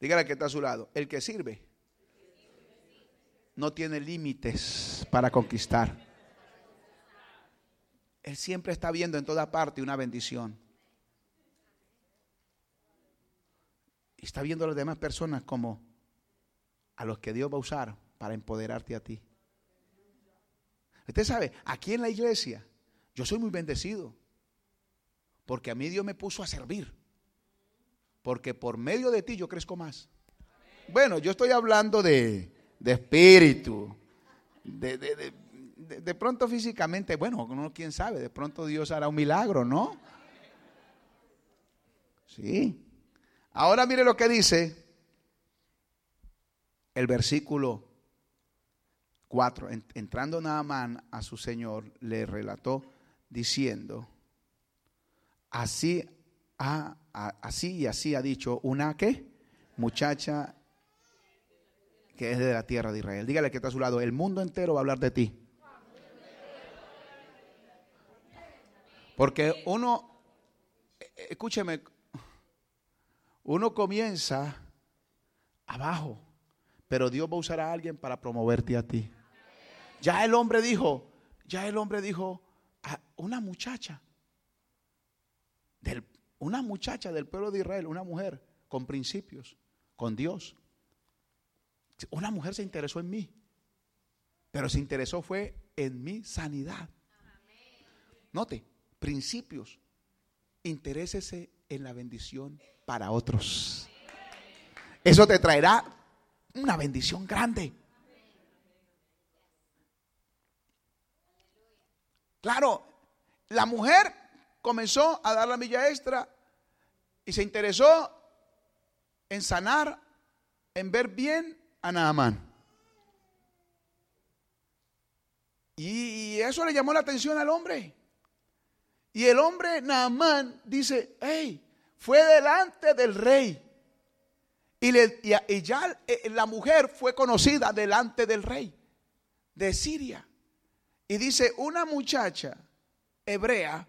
Dígale que está a su lado. El que sirve no tiene límites para conquistar. Él siempre está viendo en toda parte una bendición. Y está viendo a las demás personas como a los que Dios va a usar para empoderarte a ti. Usted sabe, aquí en la iglesia yo soy muy bendecido. Porque a mí Dios me puso a servir. Porque por medio de ti yo crezco más. Bueno, yo estoy hablando de, de espíritu, de, de, pronto físicamente, bueno, quién sabe, de pronto Dios hará un milagro, ¿no? Sí. Ahora mire lo que dice el versículo 4. Entrando Naamán a su señor, le relató diciendo, así, así y así ha dicho una que muchacha que es de la tierra de Israel. Dígale que está a su lado, el mundo entero va a hablar de ti. Porque uno, escúcheme, uno comienza abajo, pero Dios va a usar a alguien para promoverte a ti. Ya el hombre dijo, ya el hombre dijo, a una muchacha, del, una muchacha del pueblo de Israel, una mujer con principios, con Dios, una mujer se interesó en mí, pero se interesó fue en mi sanidad. Note, principios. Interésese en la bendición para otros. Eso te traerá una bendición grande. Claro, la mujer comenzó a dar la milla extra y se interesó en sanar, en ver bien a Naamán. Y eso le llamó la atención al hombre. Y el hombre Naamán dice, hey, fue delante del rey. Y, le, y ya eh, la mujer fue conocida delante del rey de Siria. Y dice, una muchacha hebrea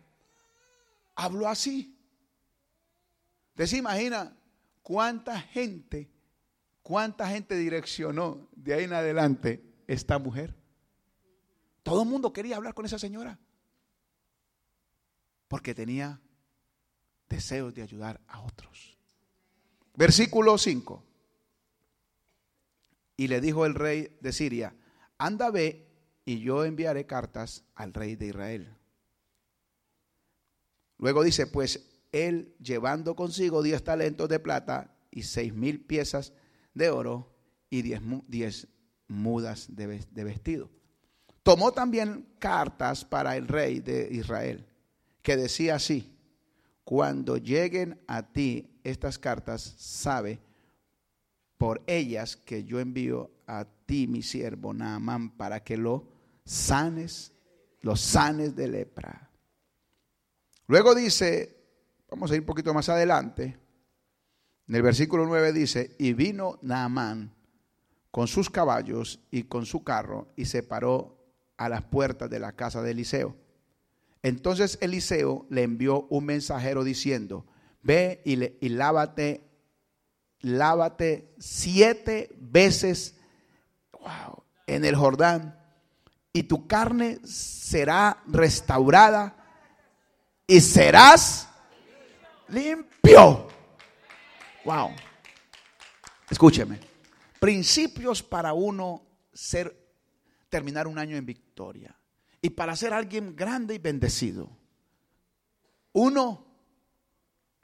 habló así. Usted se imagina cuánta gente, cuánta gente direccionó de ahí en adelante esta mujer. Todo el mundo quería hablar con esa señora. Porque tenía deseos de ayudar a otros. Versículo 5. Y le dijo el rey de Siria, anda ve y yo enviaré cartas al rey de Israel. Luego dice, pues él llevando consigo diez talentos de plata y seis mil piezas de oro y diez, mudas de, de vestido. Tomó también cartas para el rey de Israel, que decía así, cuando lleguen a ti estas cartas, sabe por ellas que yo envío a ti mi siervo Naamán para que lo sanes, los sanes de lepra. Luego dice, vamos a ir un poquito más adelante, en el versículo 9 dice, y vino Naamán con sus caballos y con su carro y se paró a las puertas de la casa de Eliseo. Entonces Eliseo le envió un mensajero diciendo, ve y, y lávate, lávate siete veces en el Jordán y tu carne será restaurada y serás limpio. Wow. Escúcheme. Principios para uno ser terminar un año en victoria y para ser alguien grande y bendecido. Uno,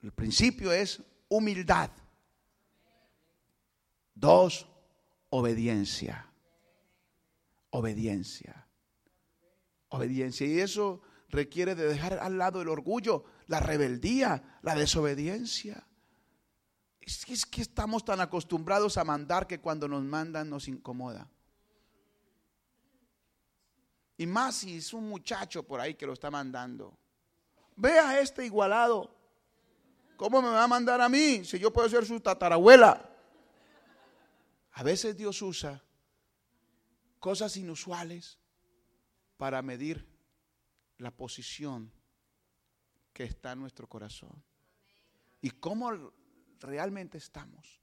el principio es humildad. Dos, obediencia. Obediencia obediencia. Y eso requiere de dejar al lado el orgullo, la rebeldía, la desobediencia. Es que, estamos tan acostumbrados a mandar que cuando nos mandan nos incomoda. Y más si es un muchacho por ahí que lo está mandando. Ve a este igualado. ¿Cómo me va a mandar a mí si yo puedo ser su tatarabuela? A veces Dios usa cosas inusuales para medir la posición que está en nuestro corazón y cómo realmente estamos.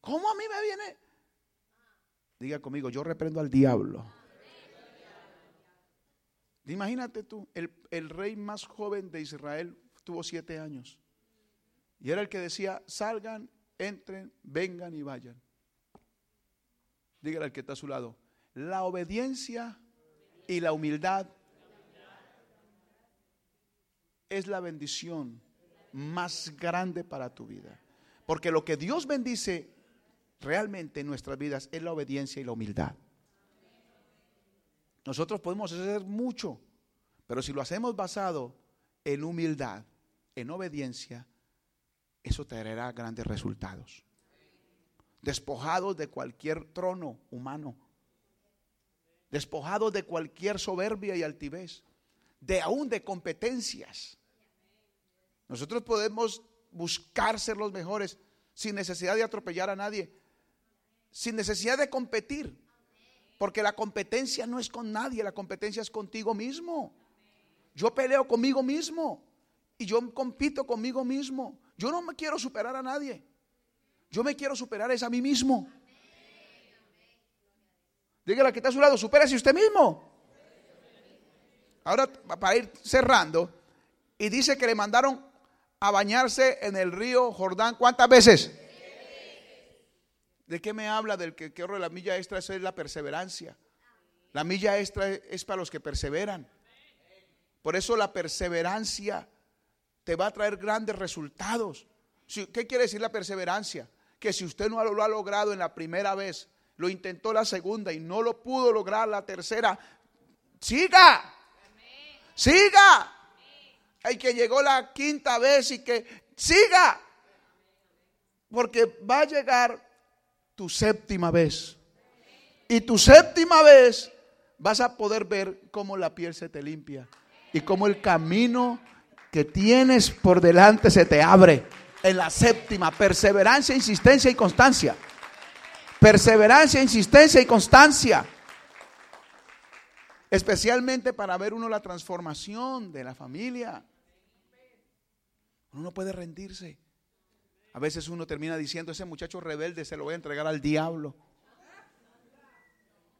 ¿Cómo a mí me viene? Diga conmigo, yo reprendo al diablo. Imagínate tú, el, el, rey más joven de Israel tuvo siete años. Y era el que decía, salgan entren, vengan y vayan. Dígale al que está a su lado, la obediencia y la humildad es la bendición más grande para tu vida. Porque lo que Dios bendice realmente en nuestras vidas es la obediencia y la humildad. Nosotros podemos hacer mucho, pero si lo hacemos basado en humildad, en obediencia, eso traerá grandes resultados. Despojados de cualquier trono humano, despojados de cualquier soberbia y altivez, de aún de competencias. Nosotros podemos buscar ser los mejores sin necesidad de atropellar a nadie, sin necesidad de competir, porque la competencia no es con nadie, la competencia es contigo mismo. Yo peleo conmigo mismo y yo compito conmigo mismo. Yo no me quiero superar a nadie. Yo me quiero superar es a mí mismo. Dígale que está a su lado, supérese usted mismo. Ahora, para ir cerrando, y dice que le mandaron a bañarse en el río Jordán, ¿cuántas veces? ¿De qué me habla del que corre la milla extra? Eso es la perseverancia. La milla extra es para los que perseveran. Por eso la perseverancia te va a traer grandes resultados. ¿Qué quiere decir la perseverancia? Que si usted no lo ha logrado en la primera vez, lo intentó la segunda y no lo pudo lograr la tercera, siga, siga. Hay que llegó la quinta vez y que siga. Porque va a llegar tu séptima vez. Y tu séptima vez vas a poder ver cómo la piel se te limpia y cómo el camino que tienes por delante se te abre. En la séptima, perseverancia, insistencia y constancia. Perseverancia, insistencia y constancia. Especialmente para ver uno la transformación de la familia. Uno no puede rendirse. A veces uno termina diciendo, ese muchacho rebelde se lo voy a entregar al diablo.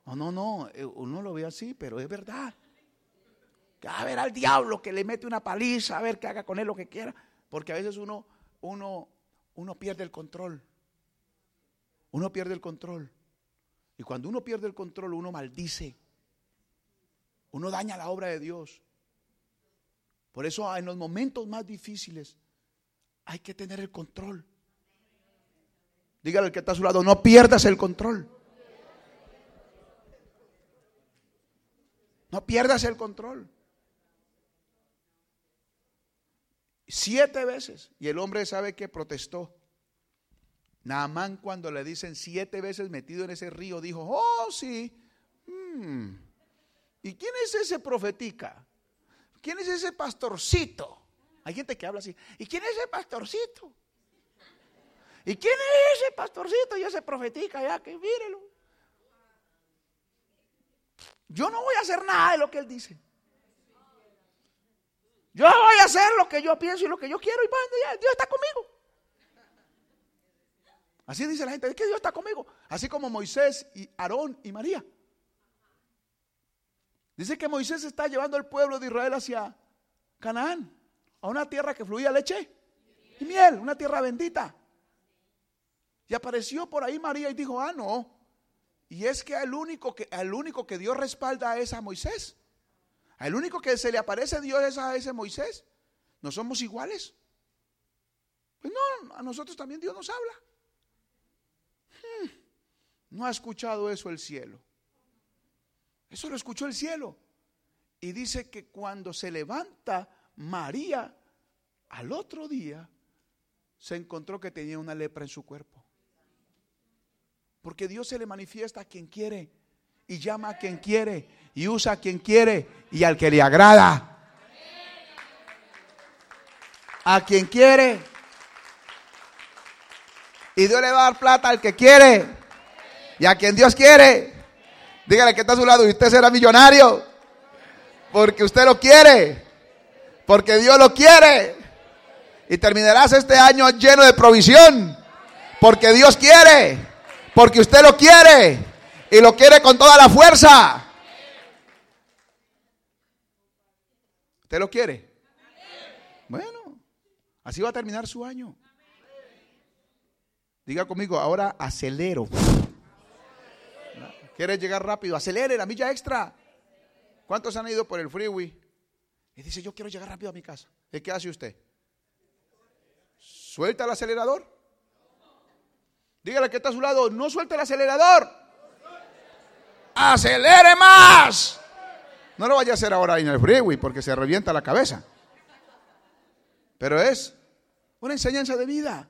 No, no, no, eh, uno lo ve así, pero es verdad. A ver al diablo que le mete una paliza, a ver que haga con él lo que quiera. Porque a veces uno, uno, uno pierde el control. Uno pierde el control. Y cuando uno pierde el control, uno maldice. Uno daña la obra de Dios. Por eso en los momentos más difíciles hay que tener el control. Dígale al que está a su lado, no pierdas el control. No pierdas el control. Siete veces. Y el hombre sabe que protestó. Naamán cuando le dicen siete veces metido en ese río, dijo, oh sí. Mm. ¿Y quién es ese profetica? ¿Quién es ese pastorcito? Hay gente que habla así. ¿Y quién es ese pastorcito? ¿Y quién es ese pastorcito y ese profetica ya que mírelo? Yo no voy a hacer nada de lo que él dice. Yo voy a hacer lo que yo pienso y lo que yo quiero y Dios está conmigo. Así dice la gente, es que Dios está conmigo. Así como Moisés y Aarón y María. Dice que Moisés está llevando al pueblo de Israel hacia Canaán, a una tierra que fluía leche y miel, una tierra bendita. Y apareció por ahí María y dijo, ah, no. Y es que el único que, el único que Dios respalda es a Moisés. El único que se le aparece Dios es a ese Moisés. ¿No somos iguales? Pues no, a nosotros también Dios nos habla. Hmm, no ha escuchado eso el cielo. Eso lo escuchó el cielo. Y dice que cuando se levanta María, al otro día, se encontró que tenía una lepra en su cuerpo. Porque Dios se le manifiesta a quien quiere y llama a quien quiere y usa a quien quiere y al que le agrada. A quien quiere. Y Dios le va a dar plata al que quiere y a quien Dios quiere. Dígale que está a su lado y usted será millonario. Porque usted lo quiere. Porque Dios lo quiere. Y terminarás este año lleno de provisión. Porque Dios quiere. Porque usted lo quiere. Y lo quiere con toda la fuerza. ¿Usted lo quiere? Bueno, así va a terminar su año. Diga conmigo, ahora acelero. ¿Quiere llegar rápido? Acelere la milla extra. ¿Cuántos han ido por el freeway? Y dice, yo quiero llegar rápido a mi casa. ¿Y qué hace usted? ¿Suelta el acelerador? Dígale que está a su lado, no suelte el acelerador. Acelere más. No lo vaya a hacer ahora en el freeway porque se revienta la cabeza. Pero es una enseñanza de vida.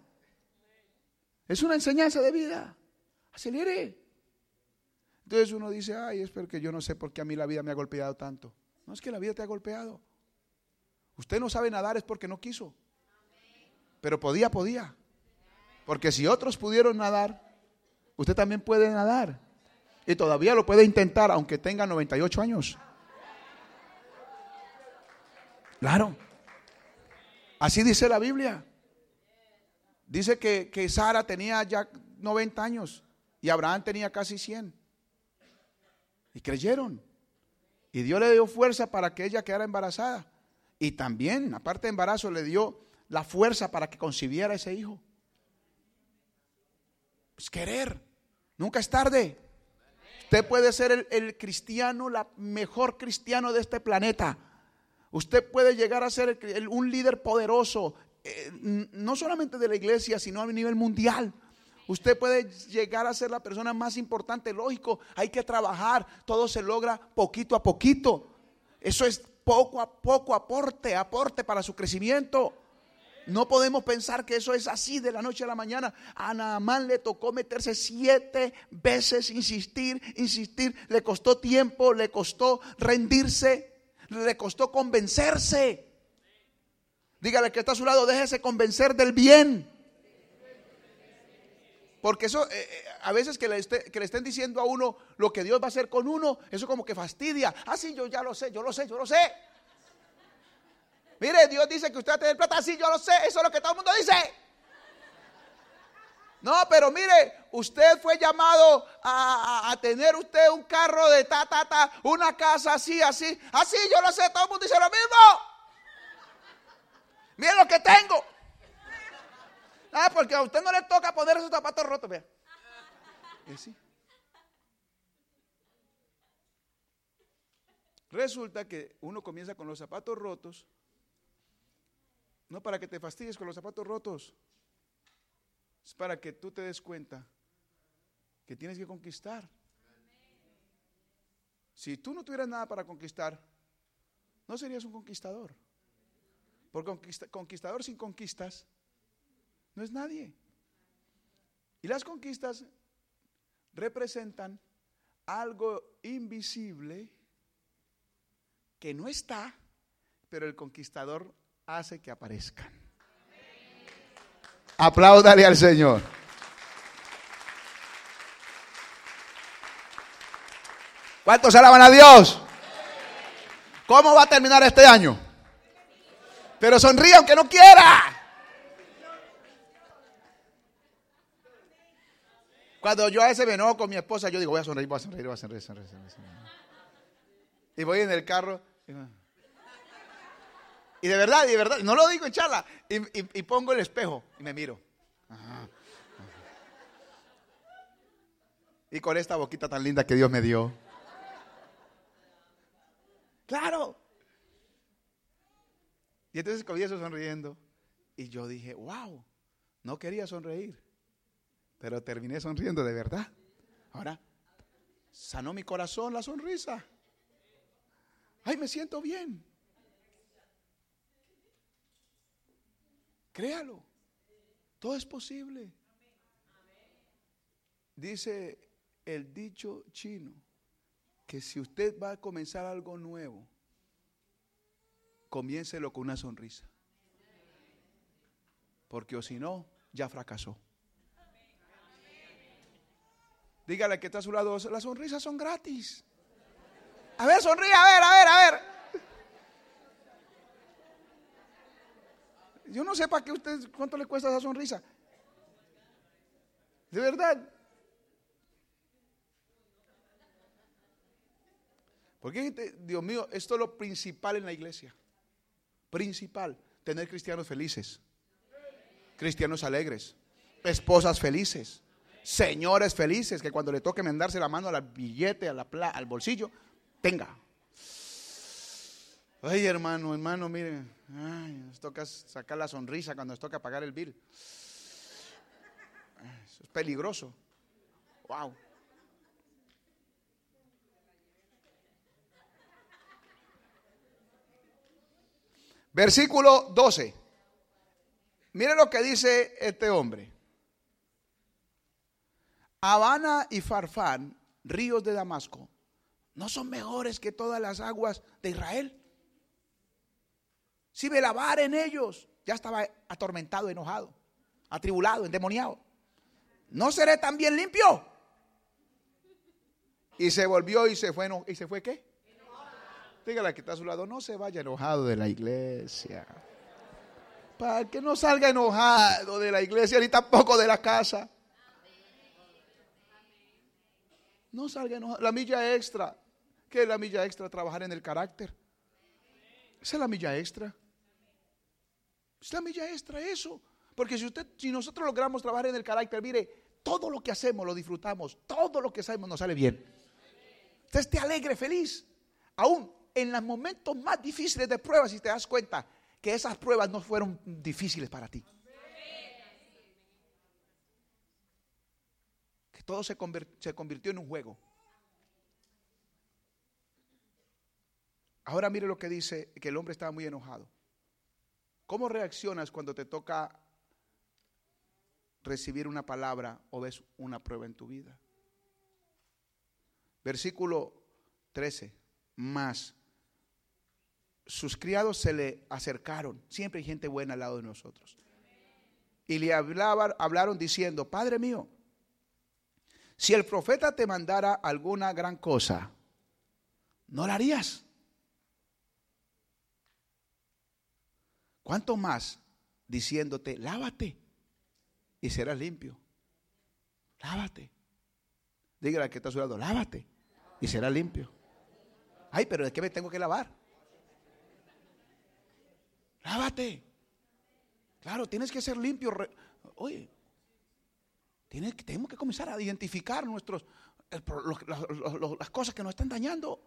Es una enseñanza de vida. Acelere. Entonces uno dice, ay, es porque yo no sé por qué a mí la vida me ha golpeado tanto. No es que la vida te ha golpeado. Usted no sabe nadar es porque no quiso. Pero podía, podía. Porque si otros pudieron nadar, usted también puede nadar. Y todavía lo puede intentar, aunque tenga 98 años. Claro. Así dice la Biblia. Dice que, que Sara tenía ya 90 años y Abraham tenía casi 100. Y creyeron. Y Dios le dio fuerza para que ella quedara embarazada. Y también, aparte de embarazo, le dio la fuerza para que concibiera ese hijo. Pues querer. Nunca es tarde. Usted puede ser el, cristiano, la mejor cristiano de este planeta. Usted puede llegar a ser un líder poderoso, eh, no solamente de la iglesia, sino a nivel mundial. Usted puede llegar a ser la persona más importante, lógico, hay que trabajar, todo se logra poquito a poquito. Eso es poco a poco aporte, aporte para su crecimiento. No podemos pensar que eso es así de la noche a la mañana. A Naamán le tocó meterse siete veces, insistir, insistir. Le costó tiempo, le costó rendirse, le costó convencerse. Dígale que está a su lado, déjese convencer del bien. Porque eso, eh, eh, a veces que le, que le, estén diciendo a uno lo que Dios va a hacer con uno, eso como que fastidia. Ah, sí, yo ya lo sé, yo lo sé, yo lo sé. Mire, Dios dice que usted va a tener plata, sí, yo lo sé, eso es lo que todo el mundo dice. No, pero mire, usted fue llamado a, tener usted un carro de ta, ta, ta, una casa así, así. Así, yo lo sé, todo el mundo dice lo mismo. Mire lo que tengo. Ah, porque a usted no le toca poner esos zapatos rotos, vea. Resulta que uno comienza con los zapatos rotos, no para que te fastidies con los zapatos rotos, es para que tú te des cuenta que tienes que conquistar. Si tú no tuvieras nada para conquistar, no serías un conquistador. Porque conquistador sin conquistas no es nadie. Y las conquistas representan algo invisible que no está, pero el conquistador hace que aparezcan. Apláudale al Señor. ¿Cuántos alaban a Dios? ¿Cómo va a terminar este año? Pero sonríe aunque no quiera. Cuando yo a veces me enojo con mi esposa, yo digo, voy a sonreír, voy a sonreír, voy a sonreír, sonreír, sonreír. Y voy en el carro. Y de verdad, y de verdad, no lo digo en charla. Y, pongo el espejo y me miro. Y con esta boquita tan linda que Dios me dio. Claro. Y entonces comienzo sonriendo. Y yo dije, wow, no quería sonreír. Pero terminé sonriendo de verdad. Ahora, sanó mi corazón la sonrisa. Ay, me siento bien. Créalo. Todo es posible. Dice el dicho chino que si usted va a comenzar algo nuevo, comiéncelo con una sonrisa. Porque o si no, ya fracasó. Dígale que está a su lado, las sonrisas son gratis. A ver, sonríe, a ver, a ver, a ver. Yo no sé para qué usted, cuánto le cuesta esa sonrisa. De verdad. Porque, Dios mío, esto es lo principal en la iglesia. Principal, tener cristianos felices, cristianos alegres, esposas felices, señores felices que cuando le toque mendarse la mano al billete, al bolsillo, tenga. Ay, hermano, hermano, miren, ay, nos toca sacar la sonrisa cuando nos toca pagar el bill. Eso es peligroso. Wow. Versículo 12. Mire lo que dice este hombre. Habana y Farfán, ríos de Damasco, ¿no son mejores que todas las aguas de Israel? Si me lavar en ellos, ya estaba atormentado, enojado, atribulado, endemoniado. ¿No seré también limpio? Y se volvió y se fue, ¿y se fue qué? Dígale que está a su lado, no se vaya enojado de la iglesia. Para que no salga enojado de la iglesia ni tampoco de la casa. No salga. La milla extra. ¿Qué es la milla extra? Trabajar en el carácter. Esa es la milla extra. Es la milla extra eso. Porque si usted, si nosotros logramos trabajar en el carácter, mire, todo lo que hacemos lo disfrutamos, todo lo que hacemos nos sale bien. Usted esté alegre, feliz. Aún en los momentos más difíciles de pruebas, si te das cuenta que esas pruebas no fueron difíciles para ti. Todo se, convirtió en un juego. Ahora mire lo que dice, que el hombre estaba muy enojado ¿Cómo reaccionas cuando te toca recibir una palabra o ves una prueba en tu vida? Versículo 13. Más. Sus criados se le acercaron. Siempre hay gente buena al lado de nosotros. Y le hablaban, hablaron diciendo, Padre mío, si el profeta te mandara alguna gran cosa, ¿no la harías? ¿Cuánto más diciéndote, lávate y serás limpio? Lávate. Dígale que está a lávate y serás limpio. Ay, pero ¿de qué me tengo que lavar? Lávate. Claro, tienes que ser limpio. Oye, tenemos que comenzar a identificar nuestros, las cosas que nos están dañando.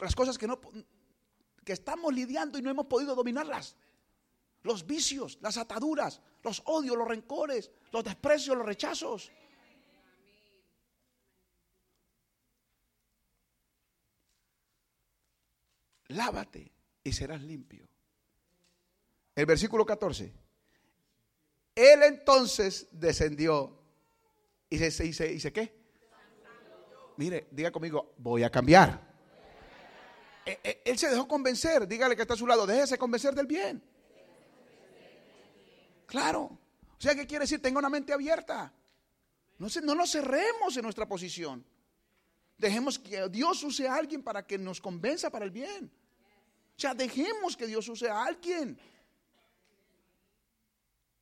Las cosas que no que estamos lidiando y no hemos podido dominarlas. Los vicios, las ataduras, los odios, los rencores, los desprecios, los rechazos. Lávate y serás limpio. El versículo 14. Él entonces descendió y se, se, y se qué? Mire, diga conmigo, voy a cambiar. Eh, eh, él se dejó convencer. Dígale que está a su lado. Déjese convencer del bien. Claro. O sea, ¿qué quiere decir? Tenga una mente abierta. No, no nos cerremos en nuestra posición. Dejemos que Dios use a alguien para que nos convenza para el bien. O sea, dejemos que Dios use a alguien.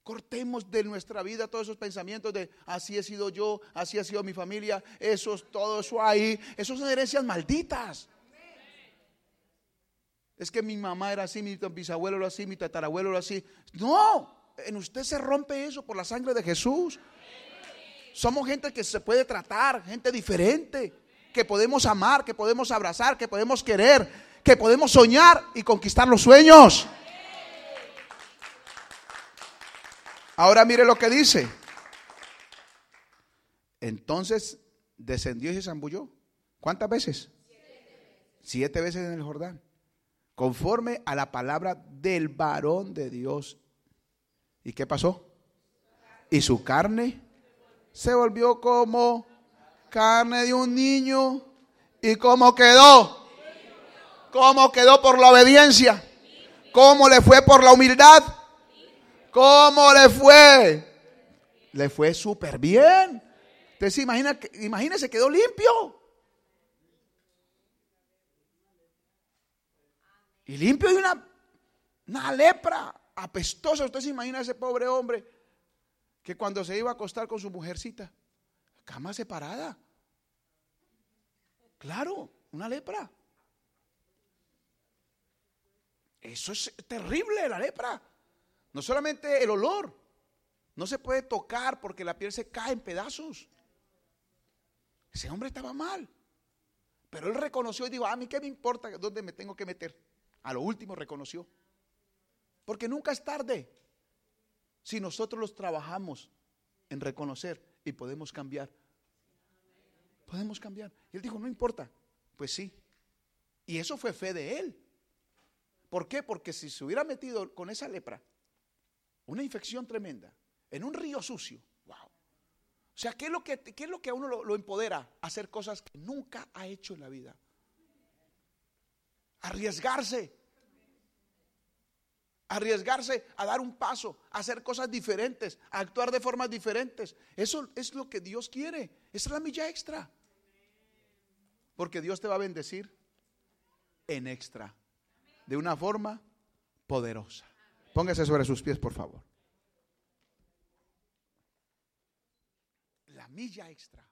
Cortemos de nuestra vida todos esos pensamientos de así he sido yo, así ha sido mi familia, eso todo eso ahí, esas son herencias malditas. Es que mi mamá era así, mi bisabuelo era así, mi tatarabuelo era así. No, en usted se rompe eso por la sangre de Jesús. Somos gente que se puede tratar, gente diferente, que podemos amar, que podemos abrazar, que podemos querer, que podemos soñar y conquistar los sueños. Ahora mire lo que dice. Entonces descendió y se zambulló. ¿Cuántas veces? Siete veces en el Jordán conforme a la palabra del varón de Dios. ¿Y qué pasó? Y su carne se volvió como carne de un niño. ¿Y cómo quedó? ¿Cómo quedó por la obediencia? ¿Cómo le fue por la humildad? ¿Cómo le fue? Le fue súper bien. Entonces imagina, imagínese, quedó limpio. Y limpio de una, una lepra apestosa. Usted se imagina a ese pobre hombre que cuando se iba a acostar con su mujercita, cama separada. Claro, una lepra. Eso es terrible, la lepra. No solamente el olor, no se puede tocar porque la piel se cae en pedazos. Ese hombre estaba mal. Pero él reconoció y dijo, a mí qué me importa dónde me tengo que meter. A lo último reconoció. Porque nunca es tarde. Si nosotros los trabajamos en reconocer y podemos cambiar. Podemos cambiar. Y él dijo, no importa. Pues sí. Y eso fue fe de él. ¿Por qué? Porque si se hubiera metido con esa lepra, una infección tremenda, en un río sucio, wow. O sea, ¿qué es lo que, qué es lo que a uno lo, lo empodera? Hacer cosas que nunca ha hecho en la vida arriesgarse. Arriesgarse a dar un paso, a hacer cosas diferentes, a actuar de formas diferentes. Eso es lo que Dios quiere. Esa es la milla extra. Porque Dios te va a bendecir en extra. De una forma poderosa. Póngase sobre sus pies, por favor. La milla extra.